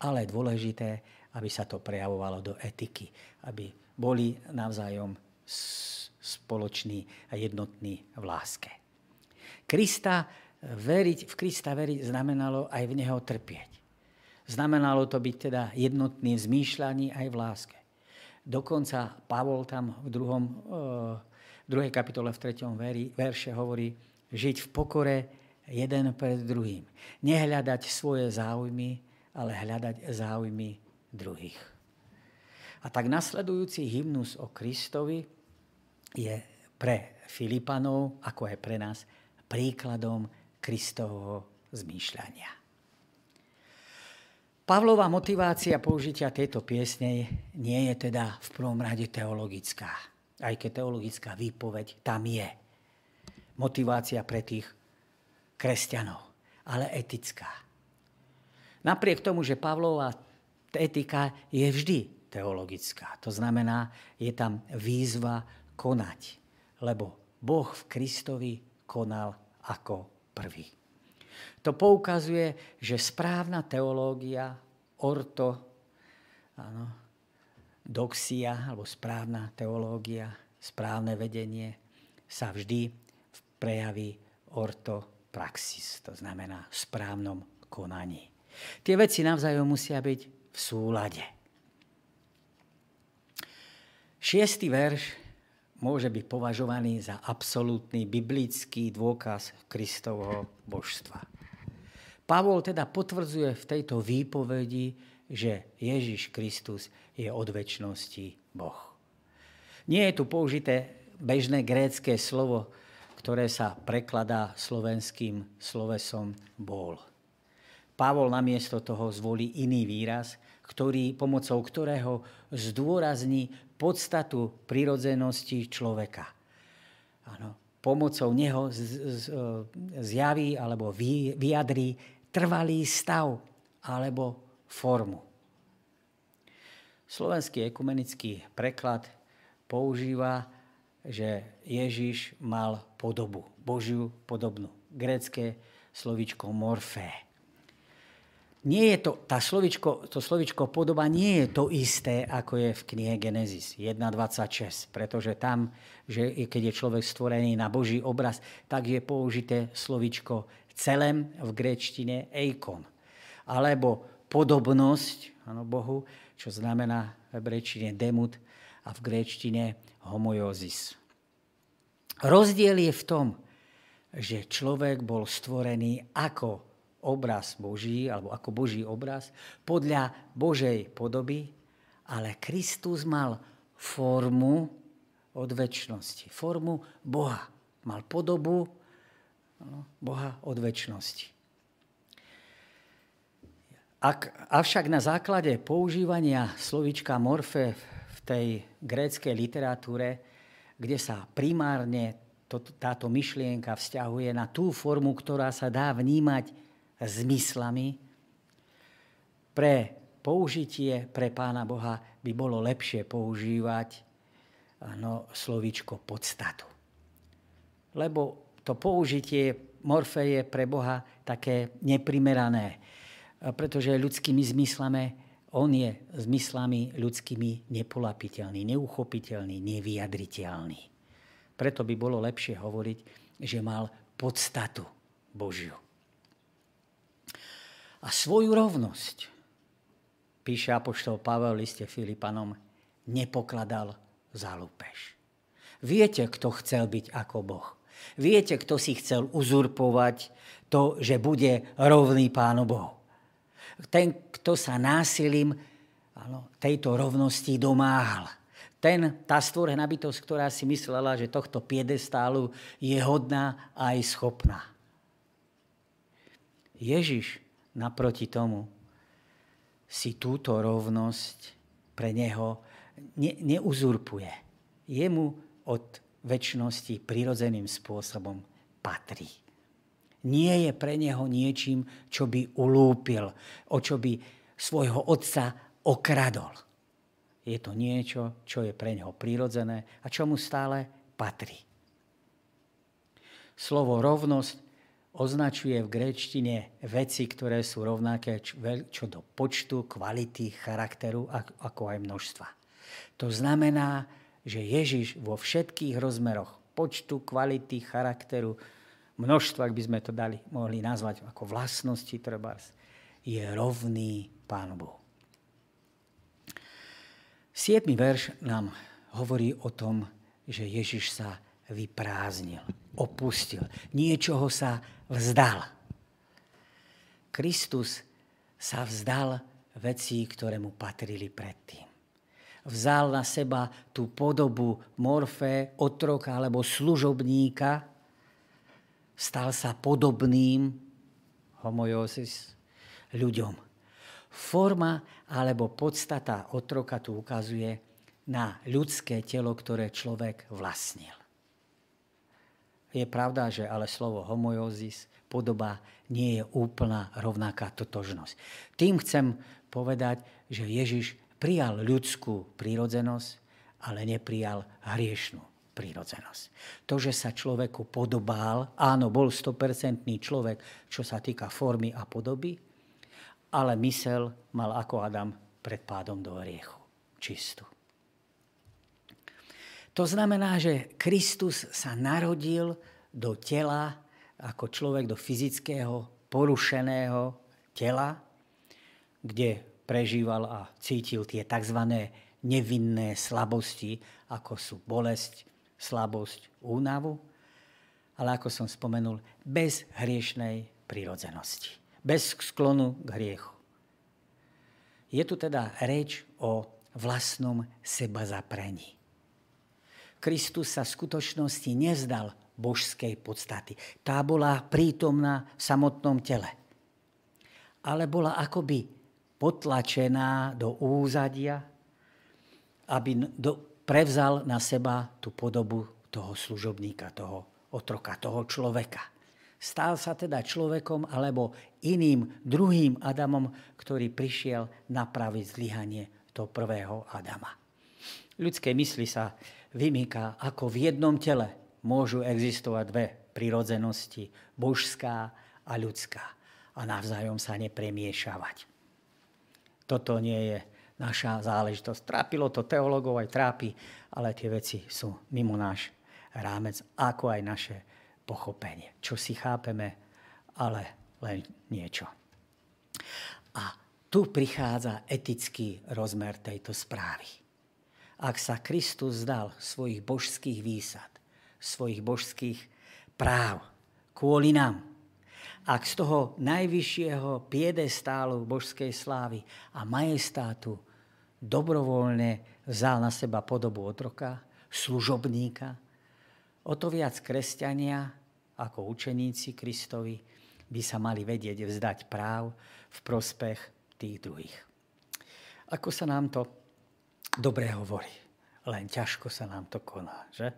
ale dôležité, aby sa to prejavovalo do etiky, aby boli navzájom spoloční a jednotní v láske. Krista, veriť, v Krista veriť znamenalo aj v Neho trpieť. Znamenalo to byť teda jednotný v zmýšľaní aj v láske. Dokonca Pavol tam v druhom, eh, v druhej kapitole v treťom verše hovorí, žiť v pokore jeden pred druhým. Nehľadať svoje záujmy, ale hľadať záujmy druhých. A tak nasledujúci hymnus o Kristovi je pre Filipanov, ako aj pre nás, príkladom Kristovho zmýšľania. Pavlova motivácia použitia tejto piesne nie je teda v prvom rade teologická. Aj keď teologická výpoveď tam je. Motivácia pre tých kresťanov, ale etická. Napriek tomu, že Pavlova etika je vždy teologická. To znamená, je tam výzva konať, lebo Boh v Kristovi konal ako prvý. To poukazuje, že správna teológia, orto, áno, doxia, alebo správna teológia, správne vedenie sa vždy prejaví orto praxis, to znamená v správnom konaní. Tie veci navzájom musia byť v súlade. Šiestý verš môže byť považovaný za absolútny biblický dôkaz Kristovho božstva. Pavol teda potvrdzuje v tejto výpovedi, že Ježiš Kristus je od väčšnosti Boh. Nie je tu použité bežné grécké slovo ktoré sa prekladá slovenským slovesom bol. Pavol namiesto toho zvolí iný výraz, ktorý, pomocou ktorého zdôrazní podstatu prirodzenosti človeka. Ano, pomocou neho zjaví alebo vyjadrí trvalý stav alebo formu. Slovenský ekumenický preklad používa že Ježiš mal podobu, Božiu podobnú. Grécké slovičko morfé. Nie je to, tá slovičko, to slovičko podoba nie je to isté, ako je v knihe Genesis 1.26, pretože tam, že keď je človek stvorený na Boží obraz, tak je použité slovičko celem v gréčtine eikon. Alebo podobnosť ano, Bohu, čo znamená v hebrejčine demut a v gréčtine homojózis. Rozdiel je v tom, že človek bol stvorený ako obraz Boží, alebo ako Boží obraz, podľa Božej podoby, ale Kristus mal formu od väčšnosti, formu Boha. Mal podobu no, Boha od väčšnosti. Ak, avšak na základe používania slovička morfe tej gréckej literatúre kde sa primárne to, táto myšlienka vzťahuje na tú formu, ktorá sa dá vnímať zmyslami. Pre použitie pre Pána Boha by bolo lepšie používať ano, slovíčko podstatu. Lebo to použitie morfe je pre Boha také neprimerané, pretože ľudskými zmyslami On je zmyslami ľudskými nepolapiteľný, neuchopiteľný, nevyjadriteľný. Preto by bolo lepšie hovoriť, že mal podstatu Božiu. A svoju rovnosť, píše apoštol Pavel v liste Filipanom, nepokladal za lúpež. Viete, kto chcel byť ako Boh. Viete, kto si chcel uzurpovať to, že bude rovný Pánu Bohu. Ten, kto sa násilím áno, tejto rovnosti domáhal. Ten, tá stvorená bytosť, ktorá si myslela, že tohto piedestálu je hodná a aj schopná. Ježiš naproti tomu si túto rovnosť pre neho ne, neuzurpuje. Jemu od väčšnosti prirodzeným spôsobom patrí nie je pre neho niečím, čo by ulúpil, o čo by svojho otca okradol. Je to niečo, čo je pre neho prirodzené a čo mu stále patrí. Slovo rovnosť označuje v gréčtine veci, ktoré sú rovnaké čo do počtu, kvality, charakteru, ako aj množstva. To znamená, že Ježiš vo všetkých rozmeroch počtu, kvality, charakteru, množstvo, ak by sme to dali, mohli nazvať ako vlastnosti trebárs, je rovný Pánu Bohu. Siedmy verš nám hovorí o tom, že Ježiš sa vyprázdnil, opustil, niečoho sa vzdal. Kristus sa vzdal vecí, ktoré mu patrili predtým. Vzal na seba tú podobu morfé, otroka alebo služobníka, stal sa podobným homojózis ľuďom. Forma alebo podstata otroka tu ukazuje na ľudské telo, ktoré človek vlastnil. Je pravda, že ale slovo homojózis, podoba, nie je úplná rovnaká totožnosť. Tým chcem povedať, že Ježiš prijal ľudskú prírodzenosť, ale neprijal hriešnú prírodzenosť. To, že sa človeku podobál, áno, bol 100% človek, čo sa týka formy a podoby, ale mysel mal ako Adam pred pádom do hriechu. Čistú. To znamená, že Kristus sa narodil do tela ako človek do fyzického, porušeného tela, kde prežíval a cítil tie tzv. nevinné slabosti, ako sú bolesť, slabosť, únavu, ale ako som spomenul, bez hriešnej prírodzenosti, bez sklonu k hriechu. Je tu teda reč o vlastnom seba zaprení. Kristus sa v skutočnosti nezdal božskej podstaty. Tá bola prítomná v samotnom tele. Ale bola akoby potlačená do úzadia, aby do, prevzal na seba tú podobu toho služobníka, toho otroka, toho človeka. Stál sa teda človekom alebo iným druhým Adamom, ktorý prišiel napraviť zlyhanie toho prvého Adama. Ľudskej mysli sa vymýka, ako v jednom tele môžu existovať dve prirodzenosti, božská a ľudská a navzájom sa nepremiešavať. Toto nie je naša záležitosť. Trápilo to teológov, aj trápi, ale tie veci sú mimo náš rámec, ako aj naše pochopenie. Čo si chápeme, ale len niečo. A tu prichádza etický rozmer tejto správy. Ak sa Kristus zdal svojich božských výsad, svojich božských práv kvôli nám, ak z toho najvyššieho piedestálu božskej slávy a majestátu dobrovoľne vzal na seba podobu otroka, služobníka, o to viac kresťania ako učeníci Kristovi by sa mali vedieť vzdať práv v prospech tých druhých. Ako sa nám to dobre hovorí, len ťažko sa nám to koná, že?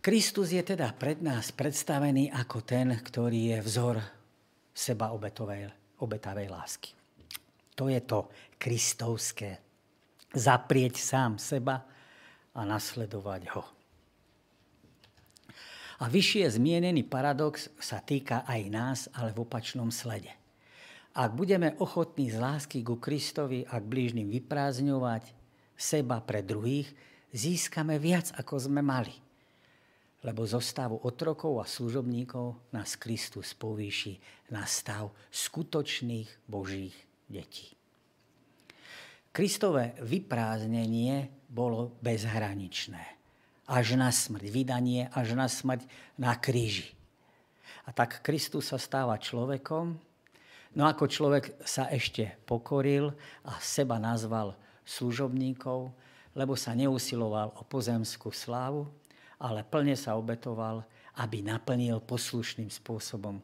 Kristus je teda pred nás predstavený ako ten, ktorý je vzor seba obetovej, obetavej lásky. To je to kristovské. Zaprieť sám seba a nasledovať ho. A vyššie zmienený paradox sa týka aj nás, ale v opačnom slede. Ak budeme ochotní z lásky ku Kristovi a k blížnym vyprázdňovať seba pre druhých, získame viac, ako sme mali. Lebo zo stavu otrokov a služobníkov nás Kristus povýši na stav skutočných Božích detí. Kristové vyprázdnenie bolo bezhraničné. Až na smrť, vydanie až na smrť na kríži. A tak Kristus sa stáva človekom, no ako človek sa ešte pokoril a seba nazval služobníkov, lebo sa neusiloval o pozemskú slávu, ale plne sa obetoval, aby naplnil poslušným spôsobom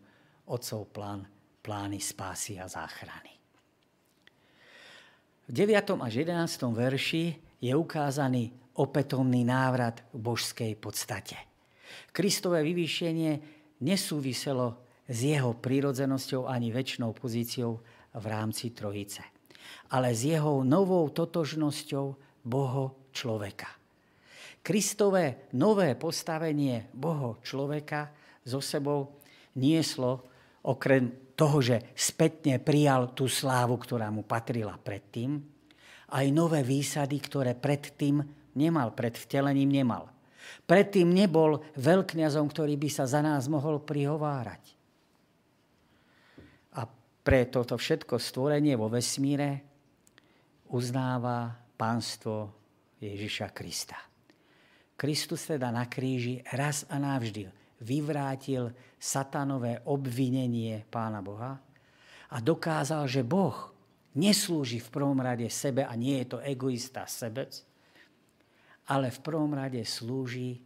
otcov plán, plány spásy a záchrany. V 9. až 11. verši je ukázaný opätovný návrat k božskej podstate. Kristové vyvýšenie nesúviselo s jeho prírodzenosťou ani väčšnou pozíciou v rámci Trojice, ale s jeho novou totožnosťou Boho človeka. Kristové nové postavenie Boho človeka so sebou nieslo okrem toho, že spätne prijal tú slávu, ktorá mu patrila predtým, aj nové výsady, ktoré predtým nemal, pred vtelením nemal. Predtým nebol veľkňazom, ktorý by sa za nás mohol prihovárať. A pre toto všetko stvorenie vo vesmíre uznáva pánstvo Ježiša Krista. Kristus teda na kríži raz a navždy vyvrátil satanové obvinenie Pána Boha a dokázal, že Boh neslúži v prvom rade sebe a nie je to egoista, sebec, ale v prvom rade slúži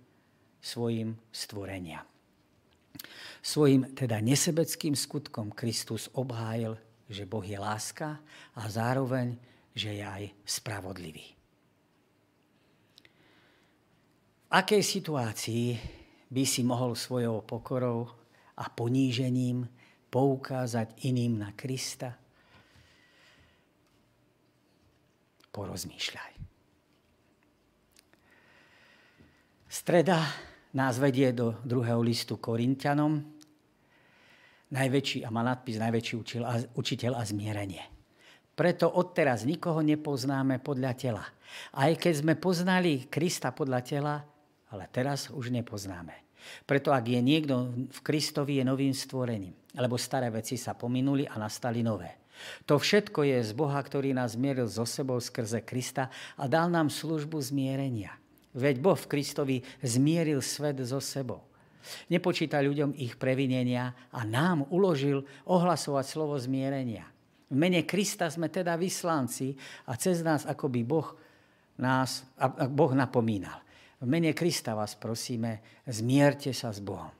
svojim stvoreniam. Svojim teda nesebeckým skutkom Kristus obhájil, že Boh je láska a zároveň, že je aj spravodlivý. V akej situácii by si mohol svojou pokorou a ponížením poukázať iným na Krista? Porozmýšľaj. Streda nás vedie do druhého listu Korintianom. Najväčší, a má nadpis najväčší učiteľ a zmierenie. Preto odteraz nikoho nepoznáme podľa tela. Aj keď sme poznali Krista podľa tela, ale teraz už nepoznáme. Preto ak je niekto v Kristovi, je novým stvorením, lebo staré veci sa pominuli a nastali nové. To všetko je z Boha, ktorý nás zmieril so sebou skrze Krista a dal nám službu zmierenia. Veď Boh v Kristovi zmieril svet so sebou. Nepočíta ľuďom ich previnenia a nám uložil ohlasovať slovo zmierenia. V mene Krista sme teda vyslanci a cez nás akoby Boh nás, Boh napomínal. V mene Krista vás prosíme, zmierte sa s Bohom.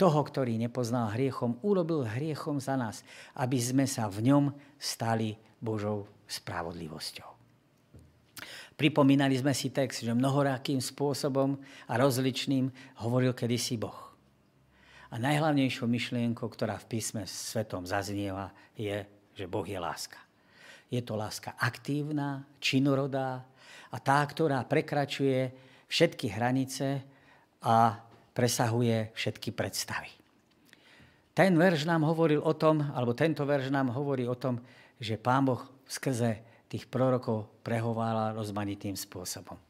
Toho, ktorý nepoznal hriechom, urobil hriechom za nás, aby sme sa v ňom stali Božou spravodlivosťou. Pripomínali sme si text, že mnohorakým spôsobom a rozličným hovoril kedysi Boh. A najhlavnejšou myšlienkou, ktorá v písme svetom zaznieva, je, že Boh je láska. Je to láska aktívna, činorodá a tá, ktorá prekračuje všetky hranice a presahuje všetky predstavy. Ten verš nám hovoril o tom, alebo tento verš nám hovorí o tom, že Pán Boh skrze tých prorokov prehovára rozmanitým spôsobom.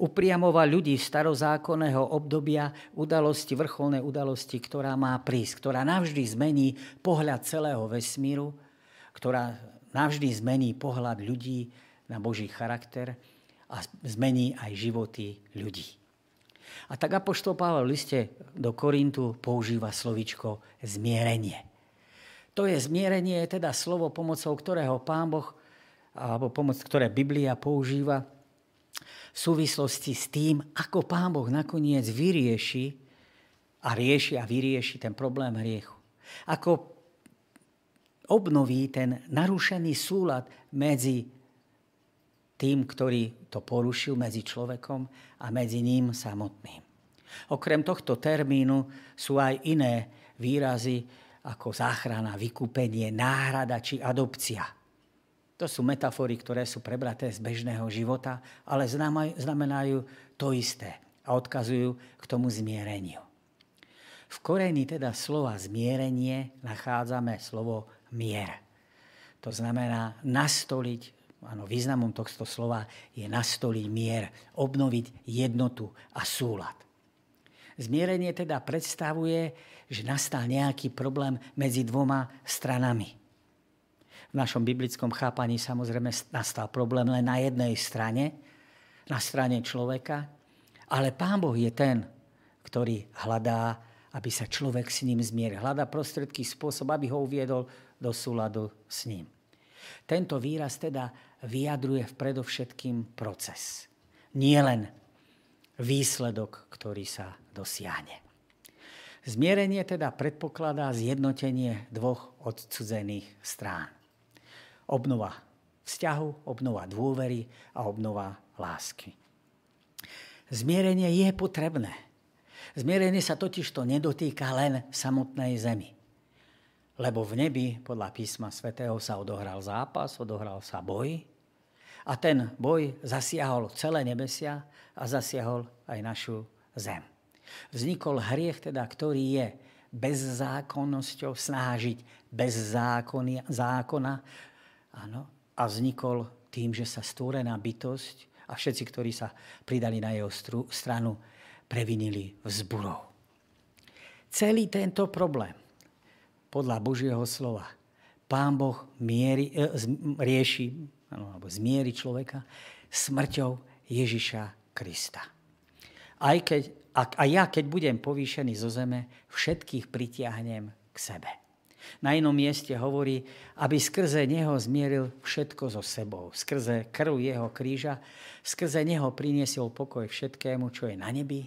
Upriamoval ľudí starozákonného obdobia udalosti, vrcholnej udalosti, ktorá má prísť, ktorá navždy zmení pohľad celého vesmíru, ktorá navždy zmení pohľad ľudí na Boží charakter a zmení aj životy ľudí. A tak Apoštol Pavel v liste do Korintu používa slovičko zmierenie. To je zmierenie, je teda slovo, pomocou ktorého Pán Boh, alebo pomoc, ktoré Biblia používa v súvislosti s tým, ako Pán Boh nakoniec vyrieši a rieši a vyrieši ten problém hriechu. Ako obnoví ten narušený súlad medzi tým, ktorý to porušil medzi človekom a medzi ním samotným. Okrem tohto termínu sú aj iné výrazy ako záchrana, vykúpenie, náhrada či adopcia. To sú metafory, ktoré sú prebraté z bežného života, ale znamenajú to isté a odkazujú k tomu zmiereniu. V koreni teda slova zmierenie nachádzame slovo mier. To znamená nastoliť, áno, významom tohto slova je nastoliť mier, obnoviť jednotu a súlad. Zmierenie teda predstavuje, že nastal nejaký problém medzi dvoma stranami. V našom biblickom chápaní samozrejme nastal problém len na jednej strane, na strane človeka, ale Pán Boh je ten, ktorý hľadá, aby sa človek s ním zmieril. Hľadá prostredky, spôsob, aby ho uviedol do súladu s ním. Tento výraz teda vyjadruje v predovšetkým proces. Nie len výsledok, ktorý sa dosiahne. Zmierenie teda predpokladá zjednotenie dvoch odcudzených strán. Obnova vzťahu, obnova dôvery a obnova lásky. Zmierenie je potrebné. Zmierenie sa totiž to nedotýka len samotnej zemi. Lebo v nebi, podľa písma svätého, sa odohral zápas, odohral sa boj. A ten boj zasiahol celé nebesia a zasiahol aj našu zem. Vznikol hriech, teda, ktorý je bezzákonnosťou, snažiť bez zákony, zákona. Áno, a vznikol tým, že sa stvorená bytosť a všetci, ktorí sa pridali na jeho stranu, previnili vzburou. Celý tento problém, podľa Božieho slova, Pán Boh mierí, e, rieši, alebo zmieri človeka smrťou Ježiša Krista. Aj keď a, a ja, keď budem povýšený zo zeme, všetkých pritiahnem k sebe. Na inom mieste hovorí, aby skrze neho zmieril všetko so sebou. Skrze krv jeho kríža, skrze neho priniesol pokoj všetkému, čo je na nebi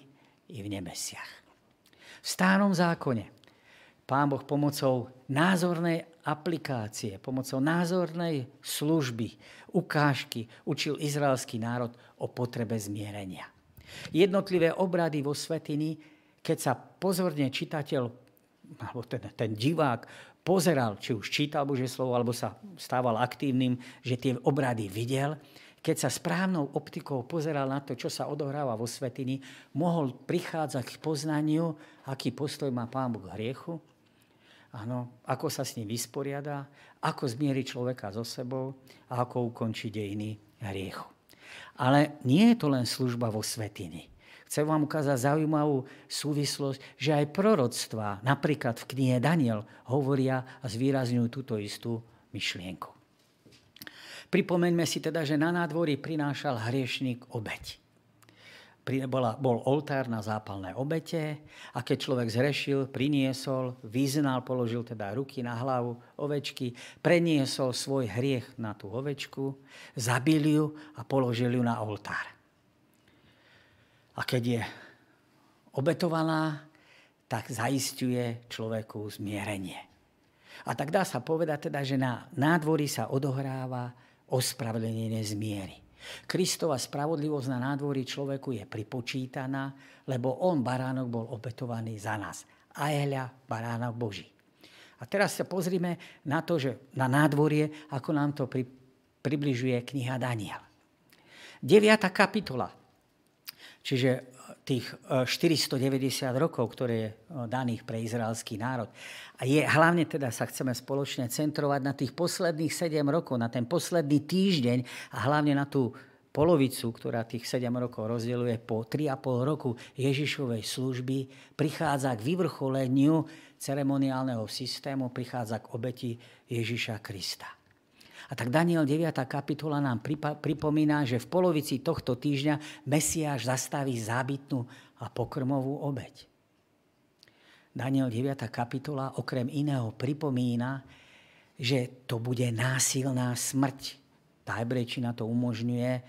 i v nebesiach. V stárom zákone Pán Boh pomocou názornej aplikácie, pomocou názornej služby, ukážky učil izraelský národ o potrebe zmierenia. Jednotlivé obrady vo svetiny, keď sa pozorne čitateľ, alebo ten, ten divák pozeral, či už čítal Božie slovo, alebo sa stával aktívnym, že tie obrady videl, keď sa správnou optikou pozeral na to, čo sa odohráva vo svetiny, mohol prichádzať k poznaniu, aký postoj má Pán Boh k hriechu, Áno, ako sa s ním vysporiada, ako zmieriť človeka so sebou a ako ukončiť dejiny hriechu. Ale nie je to len služba vo svetiny. Chcem vám ukázať zaujímavú súvislosť, že aj proroctvá, napríklad v knihe Daniel, hovoria a zvýrazňujú túto istú myšlienku. Pripomeňme si teda, že na nádvorí prinášal hriešník obeď bola, bol oltár na zápalné obete a keď človek zrešil, priniesol, vyznal, položil teda ruky na hlavu ovečky, preniesol svoj hriech na tú ovečku, zabil ju a položil ju na oltár. A keď je obetovaná, tak zaistuje človeku zmierenie. A tak dá sa povedať teda, že na nádvorí sa odohráva ospravedlnenie zmiery. Kristova spravodlivosť na nádvorí človeku je pripočítaná, lebo on, baránok, bol obetovaný za nás. Aelia, baránok Boží. A teraz sa pozrime na to, že na nádvorie, ako nám to pri, približuje kniha Daniel. 9. kapitola. Čiže tých 490 e, rokov, ktoré je e, daných pre izraelský národ. A je, hlavne teda sa chceme spoločne centrovať na tých posledných 7 rokov, na ten posledný týždeň a hlavne na tú polovicu, ktorá tých 7 rokov rozdeľuje po 3,5 roku Ježišovej služby, prichádza k vyvrcholeniu ceremoniálneho systému, prichádza k obeti Ježiša Krista. A tak Daniel 9. kapitola nám pripomína, že v polovici tohto týždňa Mesiáš zastaví zábytnú a pokrmovú obeď. Daniel 9. kapitola okrem iného pripomína, že to bude násilná smrť. Tá hebrejčina to umožňuje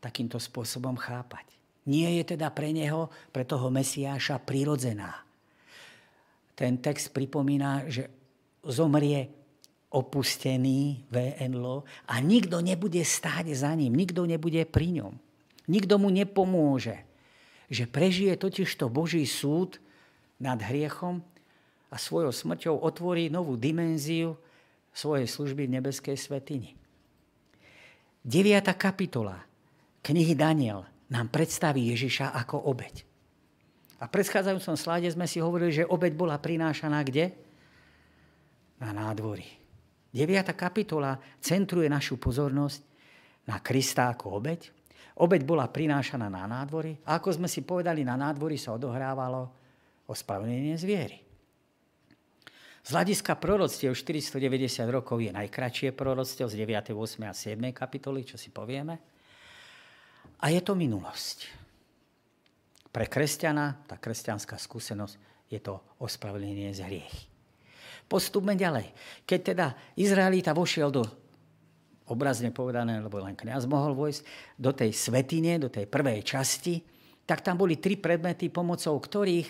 takýmto spôsobom chápať. Nie je teda pre neho, pre toho Mesiáša prirodzená. Ten text pripomína, že zomrie opustený VNLO a nikto nebude stáť za ním, nikto nebude pri ňom. Nikto mu nepomôže. Že prežije totiž to Boží súd nad hriechom a svojou smrťou otvorí novú dimenziu svojej služby v nebeskej svetini. 9. kapitola knihy Daniel nám predstaví Ježiša ako obeď. A v predchádzajúcom sláde sme si hovorili, že obeď bola prinášaná kde? Na nádvorí 9. kapitola centruje našu pozornosť na Krista ako obeď. Obeď bola prinášaná na nádvory a ako sme si povedali, na nádvory sa odohrávalo ospravedlnenie zviery. Z hľadiska proroctiev 490 rokov je najkračšie proroctiev z 9., 8. a 7. kapitoly, čo si povieme. A je to minulosť. Pre kresťana, tá kresťanská skúsenosť, je to ospravedlnenie z hriechy. Postupme ďalej. Keď teda Izraelita vošiel do, obrazne povedané, lebo len kniaz mohol vojsť, do tej svetine, do tej prvej časti, tak tam boli tri predmety, pomocou ktorých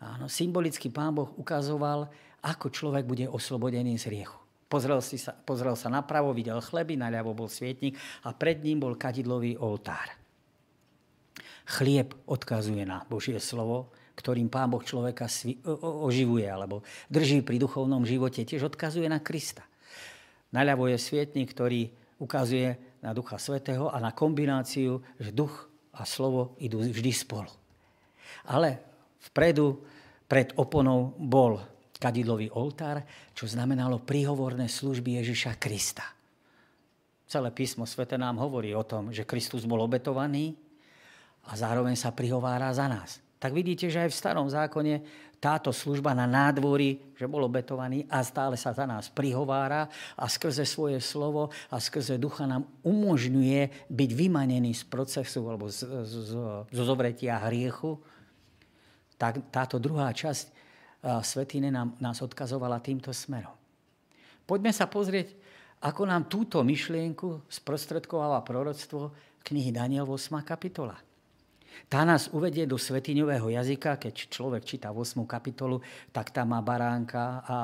áno, symbolicky pán Boh ukazoval, ako človek bude oslobodený z riechu. Pozrel, si sa, pozrel sa napravo, videl chleby, naľavo bol svietnik a pred ním bol kadidlový oltár. Chlieb odkazuje na Božie slovo, ktorým Pán Boh človeka oživuje alebo drží pri duchovnom živote, tiež odkazuje na Krista. Naľavo je svietnik, ktorý ukazuje na Ducha Svetého a na kombináciu, že duch a slovo idú vždy spolu. Ale vpredu, pred oponou, bol kadidlový oltár, čo znamenalo príhovorné služby Ježiša Krista. Celé písmo svete nám hovorí o tom, že Kristus bol obetovaný a zároveň sa prihovára za nás. Tak vidíte, že aj v starom zákone táto služba na nádvorí, že bol obetovaný a stále sa za nás prihovára a skrze svoje slovo a skrze ducha nám umožňuje byť vymanený z procesu alebo z, z, z, zo zovretia hriechu. Tak táto druhá časť Svetine nám, nás odkazovala týmto smerom. Poďme sa pozrieť, ako nám túto myšlienku sprostredkovala proroctvo knihy Daniel 8. kapitola. Tá nás uvedie do svetiňového jazyka, keď človek číta 8. kapitolu, tak tam má baránka a,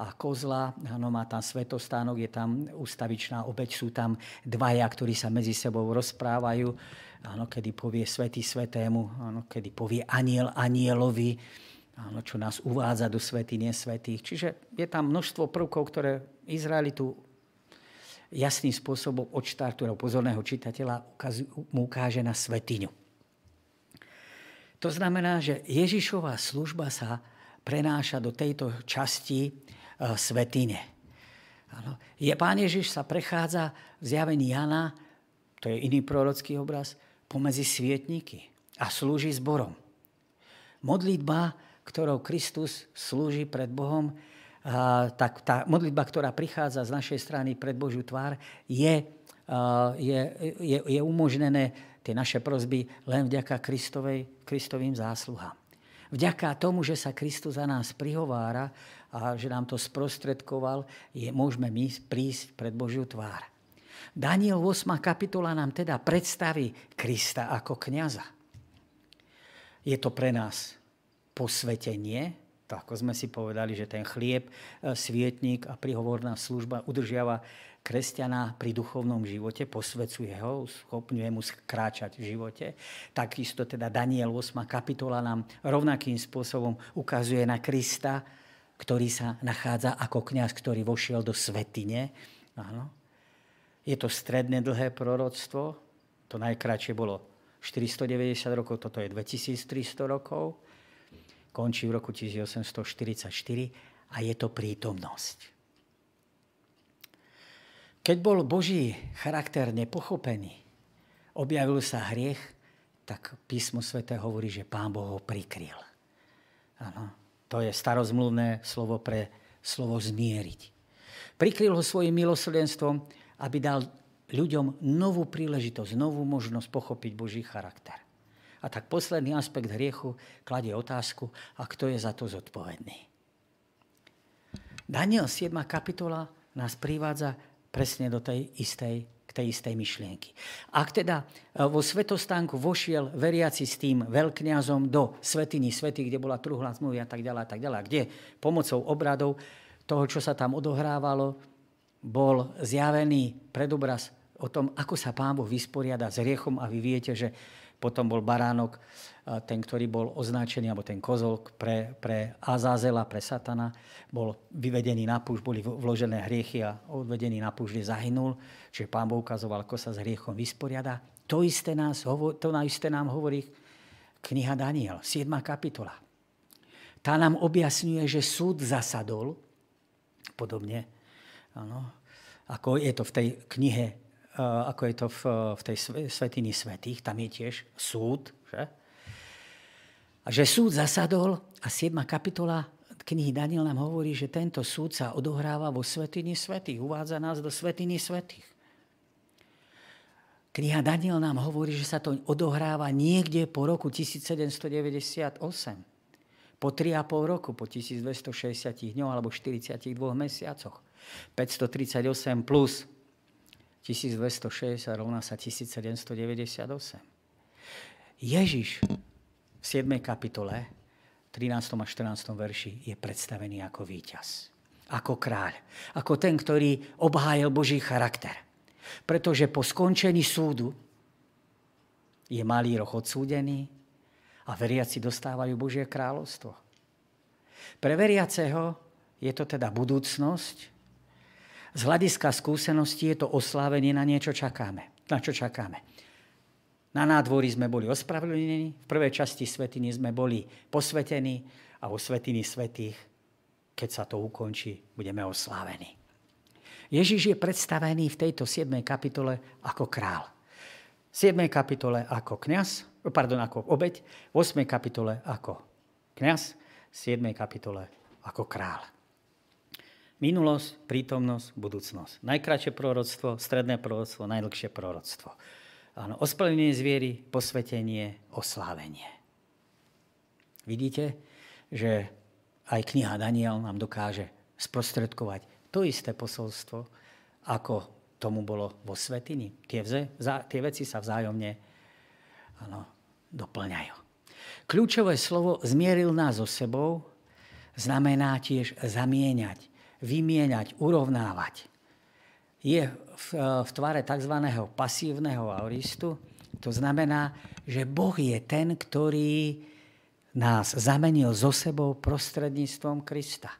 a kozla, ano, má tam svetostánok, je tam ustavičná obeď, sú tam dvaja, ktorí sa medzi sebou rozprávajú, ano, kedy povie svety svetému, ano, kedy povie aniel anielovi, áno, čo nás uvádza do svety nesvetých. Čiže je tam množstvo prvkov, ktoré Izraelitu jasným spôsobom od štartu pozorného čitateľa mu ukáže na svetiňu. To znamená, že Ježišová služba sa prenáša do tejto časti uh, svetine. Ano. Je, pán Ježiš sa prechádza v zjavení Jana, to je iný prorocký obraz, pomedzi svietníky a slúži zborom. Modlitba ktorou Kristus slúži pred Bohom, tak tá modlitba, ktorá prichádza z našej strany pred Božiu tvár, je, je, je, je umožnené tie naše prozby len vďaka Kristovej, Kristovým zásluhám. Vďaka tomu, že sa Kristus za nás prihovára a že nám to sprostredkoval, je, môžeme my prísť pred Božiu tvár. Daniel 8. kapitola nám teda predstaví Krista ako kniaza. Je to pre nás posvetenie, to ako sme si povedali, že ten chlieb, e, svietnik a prihovorná služba udržiava kresťana pri duchovnom živote, posvecuje ho, schopňuje mu skráčať v živote. Takisto teda Daniel 8. kapitola nám rovnakým spôsobom ukazuje na Krista, ktorý sa nachádza ako kňaz, ktorý vošiel do svetine. Áno. Je to stredne dlhé proroctvo, to najkračšie bolo 490 rokov, toto je 2300 rokov končí v roku 1844 a je to prítomnosť. Keď bol Boží charakter nepochopený, objavil sa hriech, tak písmo svete hovorí, že Pán Boh ho prikryl. Ano, to je starozmluvné slovo pre slovo zmieriť. Prikryl ho svojim milosrdenstvom, aby dal ľuďom novú príležitosť, novú možnosť pochopiť Boží charakter. A tak posledný aspekt hriechu kladie otázku, a kto je za to zodpovedný. Daniel 7. kapitola nás privádza presne do tej istej, k tej istej myšlienky. Ak teda e, vo svetostánku vošiel veriaci s tým veľkňazom do svetiny svety, kde bola truhla zmluvy a tak ďalej a tak ďalej, kde pomocou obradov toho, čo sa tam odohrávalo, bol zjavený predobraz o tom, ako sa Pán Boh vysporiada s riechom a vy viete, že potom bol baránok, ten, ktorý bol označený, alebo ten kozol pre, pre Azázela, pre Satana, bol vyvedený na púšť, boli vložené hriechy a odvedený na púšť, kde zahynul. Čiže pán Boh ukazoval, ako sa s hriechom vysporiada. To isté, nás, to isté nám hovorí kniha Daniel, 7. kapitola. Tá nám objasňuje, že súd zasadol, podobne Ano. Ako je to v tej knihe, ako je to v, v tej Svetiny Svetých, tam je tiež súd. Že? A že súd zasadol a 7. kapitola knihy Daniel nám hovorí, že tento súd sa odohráva vo Svetiny Svetých. Uvádza nás do Svetiny Svetých. Kniha Daniel nám hovorí, že sa to odohráva niekde po roku 1798 po 3,5 roku, po 1260 dňoch alebo 42 mesiacoch. 538 plus 1260 rovná sa 1798. Ježiš v 7. kapitole, 13. a 14. verši je predstavený ako víťaz, ako kráľ, ako ten, ktorý obhájil Boží charakter. Pretože po skončení súdu je malý roh odsúdený, a veriaci dostávajú Božie kráľovstvo. Pre veriaceho je to teda budúcnosť. Z hľadiska skúsenosti je to oslávenie, na niečo čakáme. Na čo čakáme? Na nádvorí sme boli ospravedlnení, v prvej časti svetiny sme boli posvetení a vo svetiny svetých, keď sa to ukončí, budeme oslávení. Ježiš je predstavený v tejto 7. kapitole ako král. V 7. kapitole ako kňaz, pardon, ako obeď, v 8. kapitole ako kňaz, v 7. kapitole ako král. Minulosť, prítomnosť, budúcnosť. Najkračšie proroctvo, stredné proroctvo, najdlhšie proroctvo. Áno, ospravedlnenie zviery, posvetenie, oslávenie. Vidíte, že aj kniha Daniel nám dokáže sprostredkovať to isté posolstvo, ako tomu bolo vo Svetini. Tie, vze, tie veci sa vzájomne ano, doplňajú. Kľúčové slovo zmieril nás so sebou znamená tiež zamieňať, vymieňať, urovnávať. Je v, v tvare tzv. pasívneho auristu. To znamená, že Boh je ten, ktorý nás zamenil so sebou prostredníctvom Krista.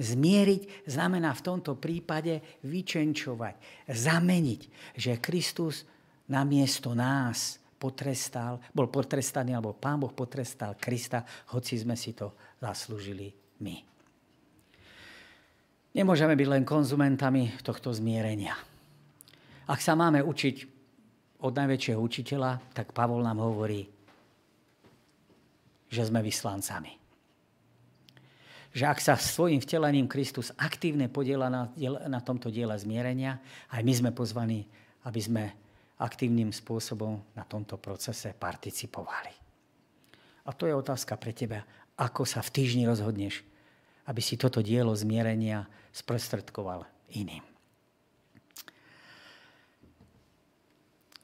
Zmieriť znamená v tomto prípade vyčenčovať, zameniť, že Kristus namiesto nás potrestal, bol potrestaný, alebo Pán Boh potrestal Krista, hoci sme si to zaslúžili my. Nemôžeme byť len konzumentami tohto zmierenia. Ak sa máme učiť od najväčšieho učiteľa, tak Pavol nám hovorí, že sme vyslancami. Že ak sa svojim vtelením Kristus aktívne podiela na, na tomto diele zmierenia, aj my sme pozvaní, aby sme aktívnym spôsobom na tomto procese participovali. A to je otázka pre teba, ako sa v týždni rozhodneš, aby si toto dielo zmierenia sprostredkoval iným.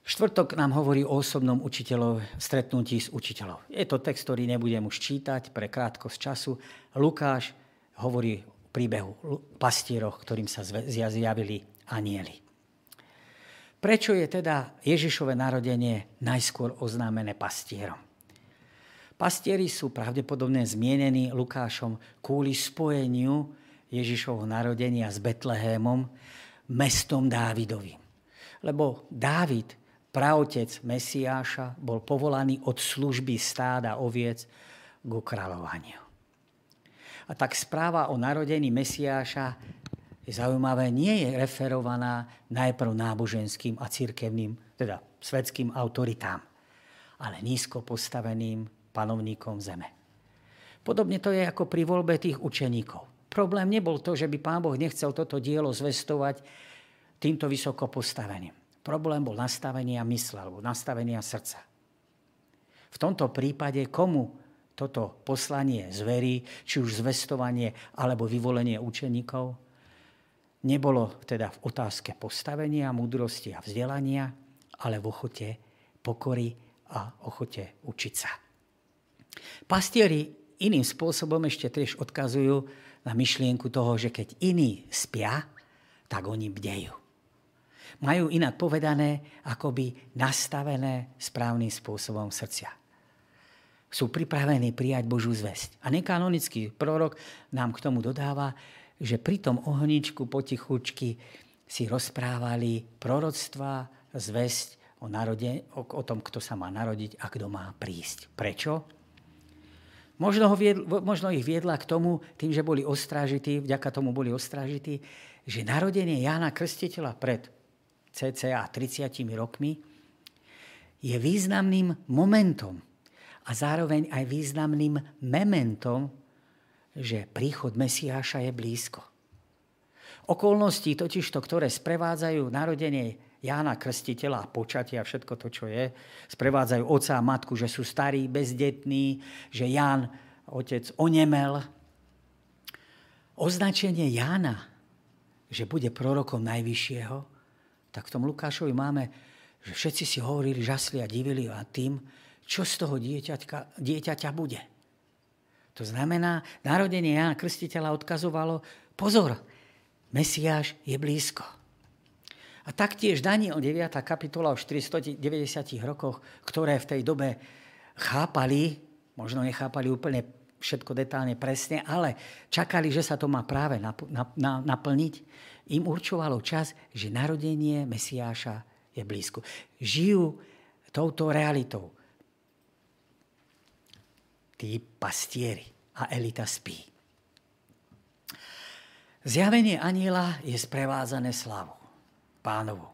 Štvrtok nám hovorí o osobnom učiteľov, stretnutí s učiteľom. Je to text, ktorý nebudem už čítať pre krátkosť času. Lukáš hovorí o príbehu pastieroch, ktorým sa zjavili anieli. Prečo je teda Ježišové narodenie najskôr oznámené pastierom? Pastieri sú pravdepodobne zmienení Lukášom kvôli spojeniu Ježišovho narodenia s Betlehémom, mestom Dávidovým. Lebo Dávid, pravotec Mesiáša, bol povolaný od služby stáda oviec k kráľovaniu. A tak správa o narodení Mesiáša je zaujímavé, nie je referovaná najprv náboženským a cirkevným, teda svetským autoritám, ale nízko postaveným panovníkom zeme. Podobne to je ako pri voľbe tých učeníkov. Problém nebol to, že by pán Boh nechcel toto dielo zvestovať týmto vysoko postaveným. Problém bol nastavenia mysle alebo nastavenia srdca. V tomto prípade komu toto poslanie zverí, či už zvestovanie alebo vyvolenie učeníkov, nebolo teda v otázke postavenia, múdrosti a vzdelania, ale v ochote pokory a ochote učiť sa. Pastieri iným spôsobom ešte tiež odkazujú na myšlienku toho, že keď iní spia, tak oni bdejú. Majú inak povedané, akoby nastavené správnym spôsobom srdcia. Sú pripravení prijať Božú zväzť. A nekanonický prorok nám k tomu dodáva, že pri tom ohničku potichučky si rozprávali proroctva, zväzť o, narode, o, o tom, kto sa má narodiť a kto má prísť. Prečo? Možno, ho viedl, možno ich viedla k tomu, tým, že boli ostrážití, vďaka tomu boli ostrážití, že narodenie Jána Krstiteľa pred cca 30 rokmi je významným momentom a zároveň aj významným mementom, že príchod Mesiáša je blízko. Okolnosti totižto, ktoré sprevádzajú narodenie Jána Krstiteľa a počatia a všetko to, čo je, sprevádzajú oca a matku, že sú starí, bezdetní, že Ján, otec, onemel. Označenie Jána, že bude prorokom Najvyššieho, tak v tom Lukášovi máme, že všetci si hovorili, žasli a divili a tým, čo z toho dieťaťka, dieťaťa bude. To znamená, narodenie Jána Krstiteľa odkazovalo, pozor, Mesiáš je blízko. A taktiež Daniel 9. kapitola o 490 rokoch, ktoré v tej dobe chápali, možno nechápali úplne všetko detálne presne, ale čakali, že sa to má práve naplniť, im určovalo čas, že narodenie Mesiáša je blízko. Žijú touto realitou. Tí pastieri a elita spí. Zjavenie aniela je sprevádzané slávou pánovu.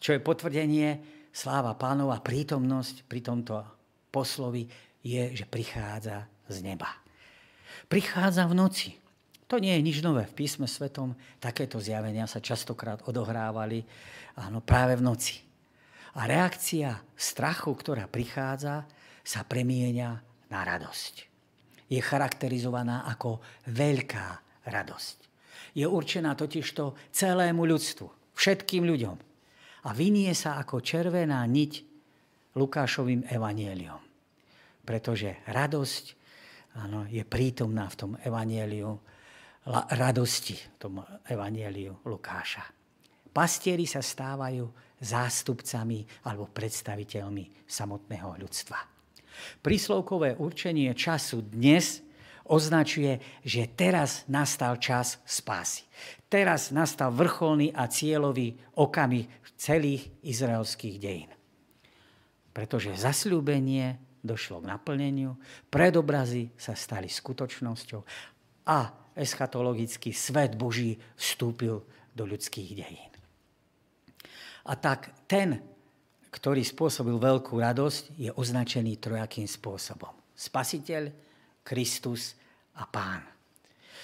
Čo je potvrdenie, sláva pánova, prítomnosť pri tomto poslovi je, že prichádza z neba. Prichádza v noci. To nie je nič nové. V písme svetom takéto zjavenia sa častokrát odohrávali áno, práve v noci. A reakcia strachu, ktorá prichádza, sa premieňa na radosť. Je charakterizovaná ako veľká radosť je určená totižto celému ľudstvu, všetkým ľuďom. A vynie sa ako červená niť Lukášovým evanieliom. Pretože radosť áno, je prítomná v tom evanieliu, radosti v tom evanieliu Lukáša. Pastieri sa stávajú zástupcami alebo predstaviteľmi samotného ľudstva. Príslovkové určenie času dnes označuje, že teraz nastal čas spásy. Teraz nastal vrcholný a cieľový okamih celých izraelských dejín. Pretože zasľúbenie došlo k naplneniu, predobrazy sa stali skutočnosťou a eschatologický svet Boží vstúpil do ľudských dejín. A tak ten, ktorý spôsobil veľkú radosť, je označený trojakým spôsobom. Spasiteľ, Kristus a pán.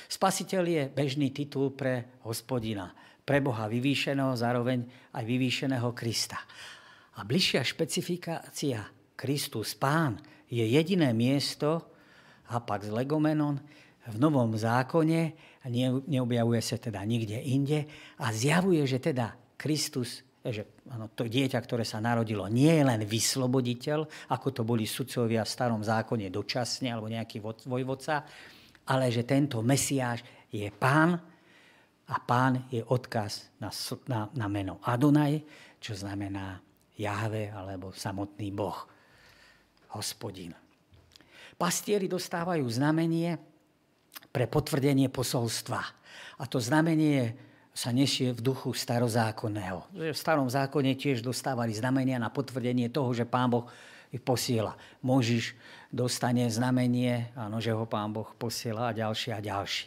Spasiteľ je bežný titul pre hospodina, pre Boha vyvýšeného, zároveň aj vyvýšeného Krista. A bližšia špecifikácia Kristus pán je jediné miesto, Hapax legomenon, v Novom zákone, neobjavuje sa teda nikde inde a zjavuje, že teda Kristus že ano, to dieťa, ktoré sa narodilo, nie je len vysloboditeľ, ako to boli sudcovia v starom zákone dočasne, alebo nejaký vojvodca, ale že tento Mesiáš je pán a pán je odkaz na, na, na meno Adonaj, čo znamená Jahve alebo samotný Boh, hospodin. Pastieri dostávajú znamenie pre potvrdenie posolstva. A to znamenie sa nesie v duchu starozákonného. V starom zákone tiež dostávali znamenia na potvrdenie toho, že pán Boh ich posiela. Možiš dostane znamenie, áno, že ho pán Boh posiela a ďalší a ďalší.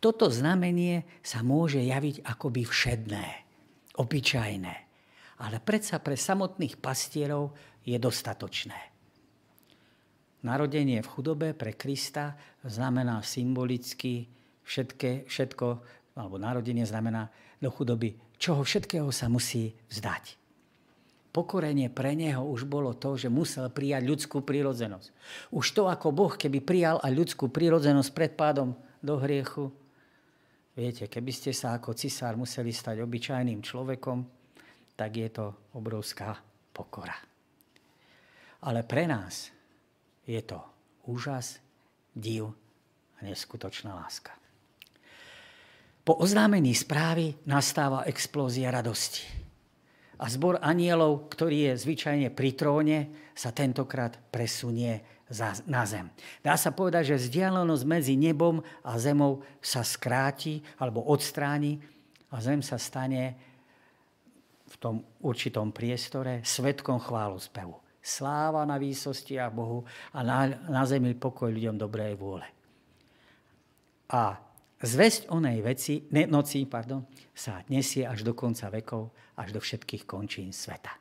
Toto znamenie sa môže javiť akoby všedné, obyčajné. Ale predsa pre samotných pastierov je dostatočné. Narodenie v chudobe pre Krista znamená symbolicky všetké, všetko, alebo narodenie znamená do chudoby, čoho všetkého sa musí vzdať pokorenie pre neho už bolo to, že musel prijať ľudskú prírodzenosť. Už to ako Boh, keby prijal aj ľudskú prírodzenosť pred pádom do hriechu, viete, keby ste sa ako cisár museli stať obyčajným človekom, tak je to obrovská pokora. Ale pre nás je to úžas, div a neskutočná láska. Po oznámení správy nastáva explózia radosti a zbor anielov, ktorý je zvyčajne pri tróne, sa tentokrát presunie na zem. Dá sa povedať, že vzdialenosť medzi nebom a zemou sa skráti alebo odstráni a zem sa stane v tom určitom priestore svetkom chválu spevu. Sláva na výsostiach Bohu a na, na zemi pokoj ľuďom dobrej vôle. A Zväzť onej veci, ne, noci pardon, sa nesie až do konca vekov, až do všetkých končín sveta.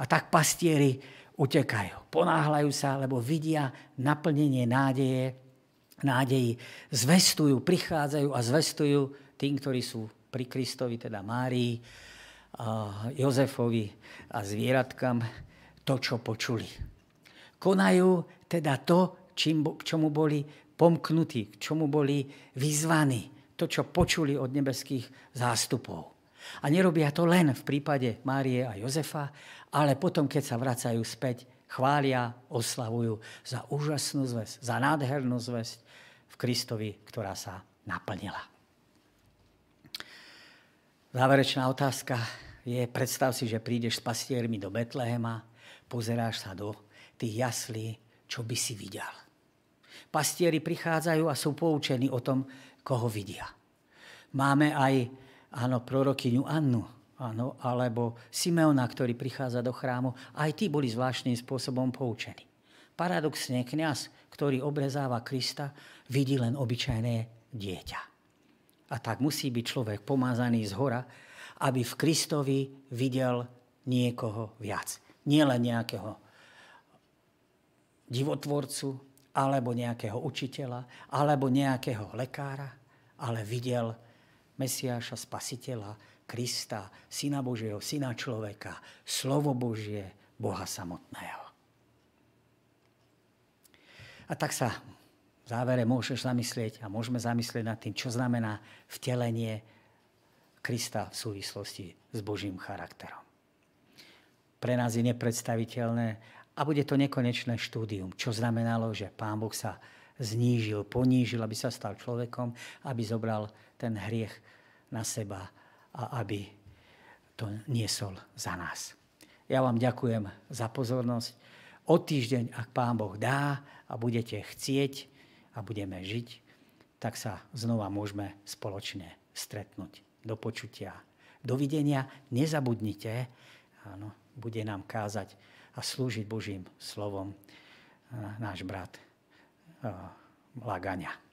A tak pastieri utekajú, ponáhľajú sa, lebo vidia naplnenie nádeje, nádeji, zvestujú, prichádzajú a zvestujú tým, ktorí sú pri Kristovi, teda Márii, Jozefovi a zvieratkám, to, čo počuli. Konajú teda to, čím, čomu boli pomknutí, k čomu boli vyzvaní, to, čo počuli od nebeských zástupov. A nerobia to len v prípade Márie a Jozefa, ale potom, keď sa vracajú späť, chvália, oslavujú za úžasnú zväzť, za nádhernú zväzť v Kristovi, ktorá sa naplnila. Záverečná otázka je, predstav si, že prídeš s pastiermi do Betlehema, pozeráš sa do tých jaslí, čo by si videl. Pastieri prichádzajú a sú poučení o tom, koho vidia. Máme aj áno, prorokyňu Annu, áno, alebo Simeona, ktorý prichádza do chrámu. Aj tí boli zvláštnym spôsobom poučení. Paradoxne, kňaz, ktorý obrezáva Krista, vidí len obyčajné dieťa. A tak musí byť človek pomázaný z hora, aby v Kristovi videl niekoho viac. Nie len nejakého divotvorcu, alebo nejakého učiteľa, alebo nejakého lekára, ale videl Mesiáša, Spasiteľa, Krista, Syna Božieho, Syna človeka, Slovo Božie, Boha samotného. A tak sa v závere môžeš zamyslieť a môžeme zamyslieť nad tým, čo znamená vtelenie Krista v súvislosti s Božím charakterom. Pre nás je nepredstaviteľné a bude to nekonečné štúdium, čo znamenalo, že Pán Boh sa znížil, ponížil, aby sa stal človekom, aby zobral ten hriech na seba a aby to niesol za nás. Ja vám ďakujem za pozornosť. O týždeň, ak Pán Boh dá a budete chcieť a budeme žiť, tak sa znova môžeme spoločne stretnúť do počutia. Dovidenia, nezabudnite, áno, bude nám kázať a slúžiť Božím slovom náš brat Lagania.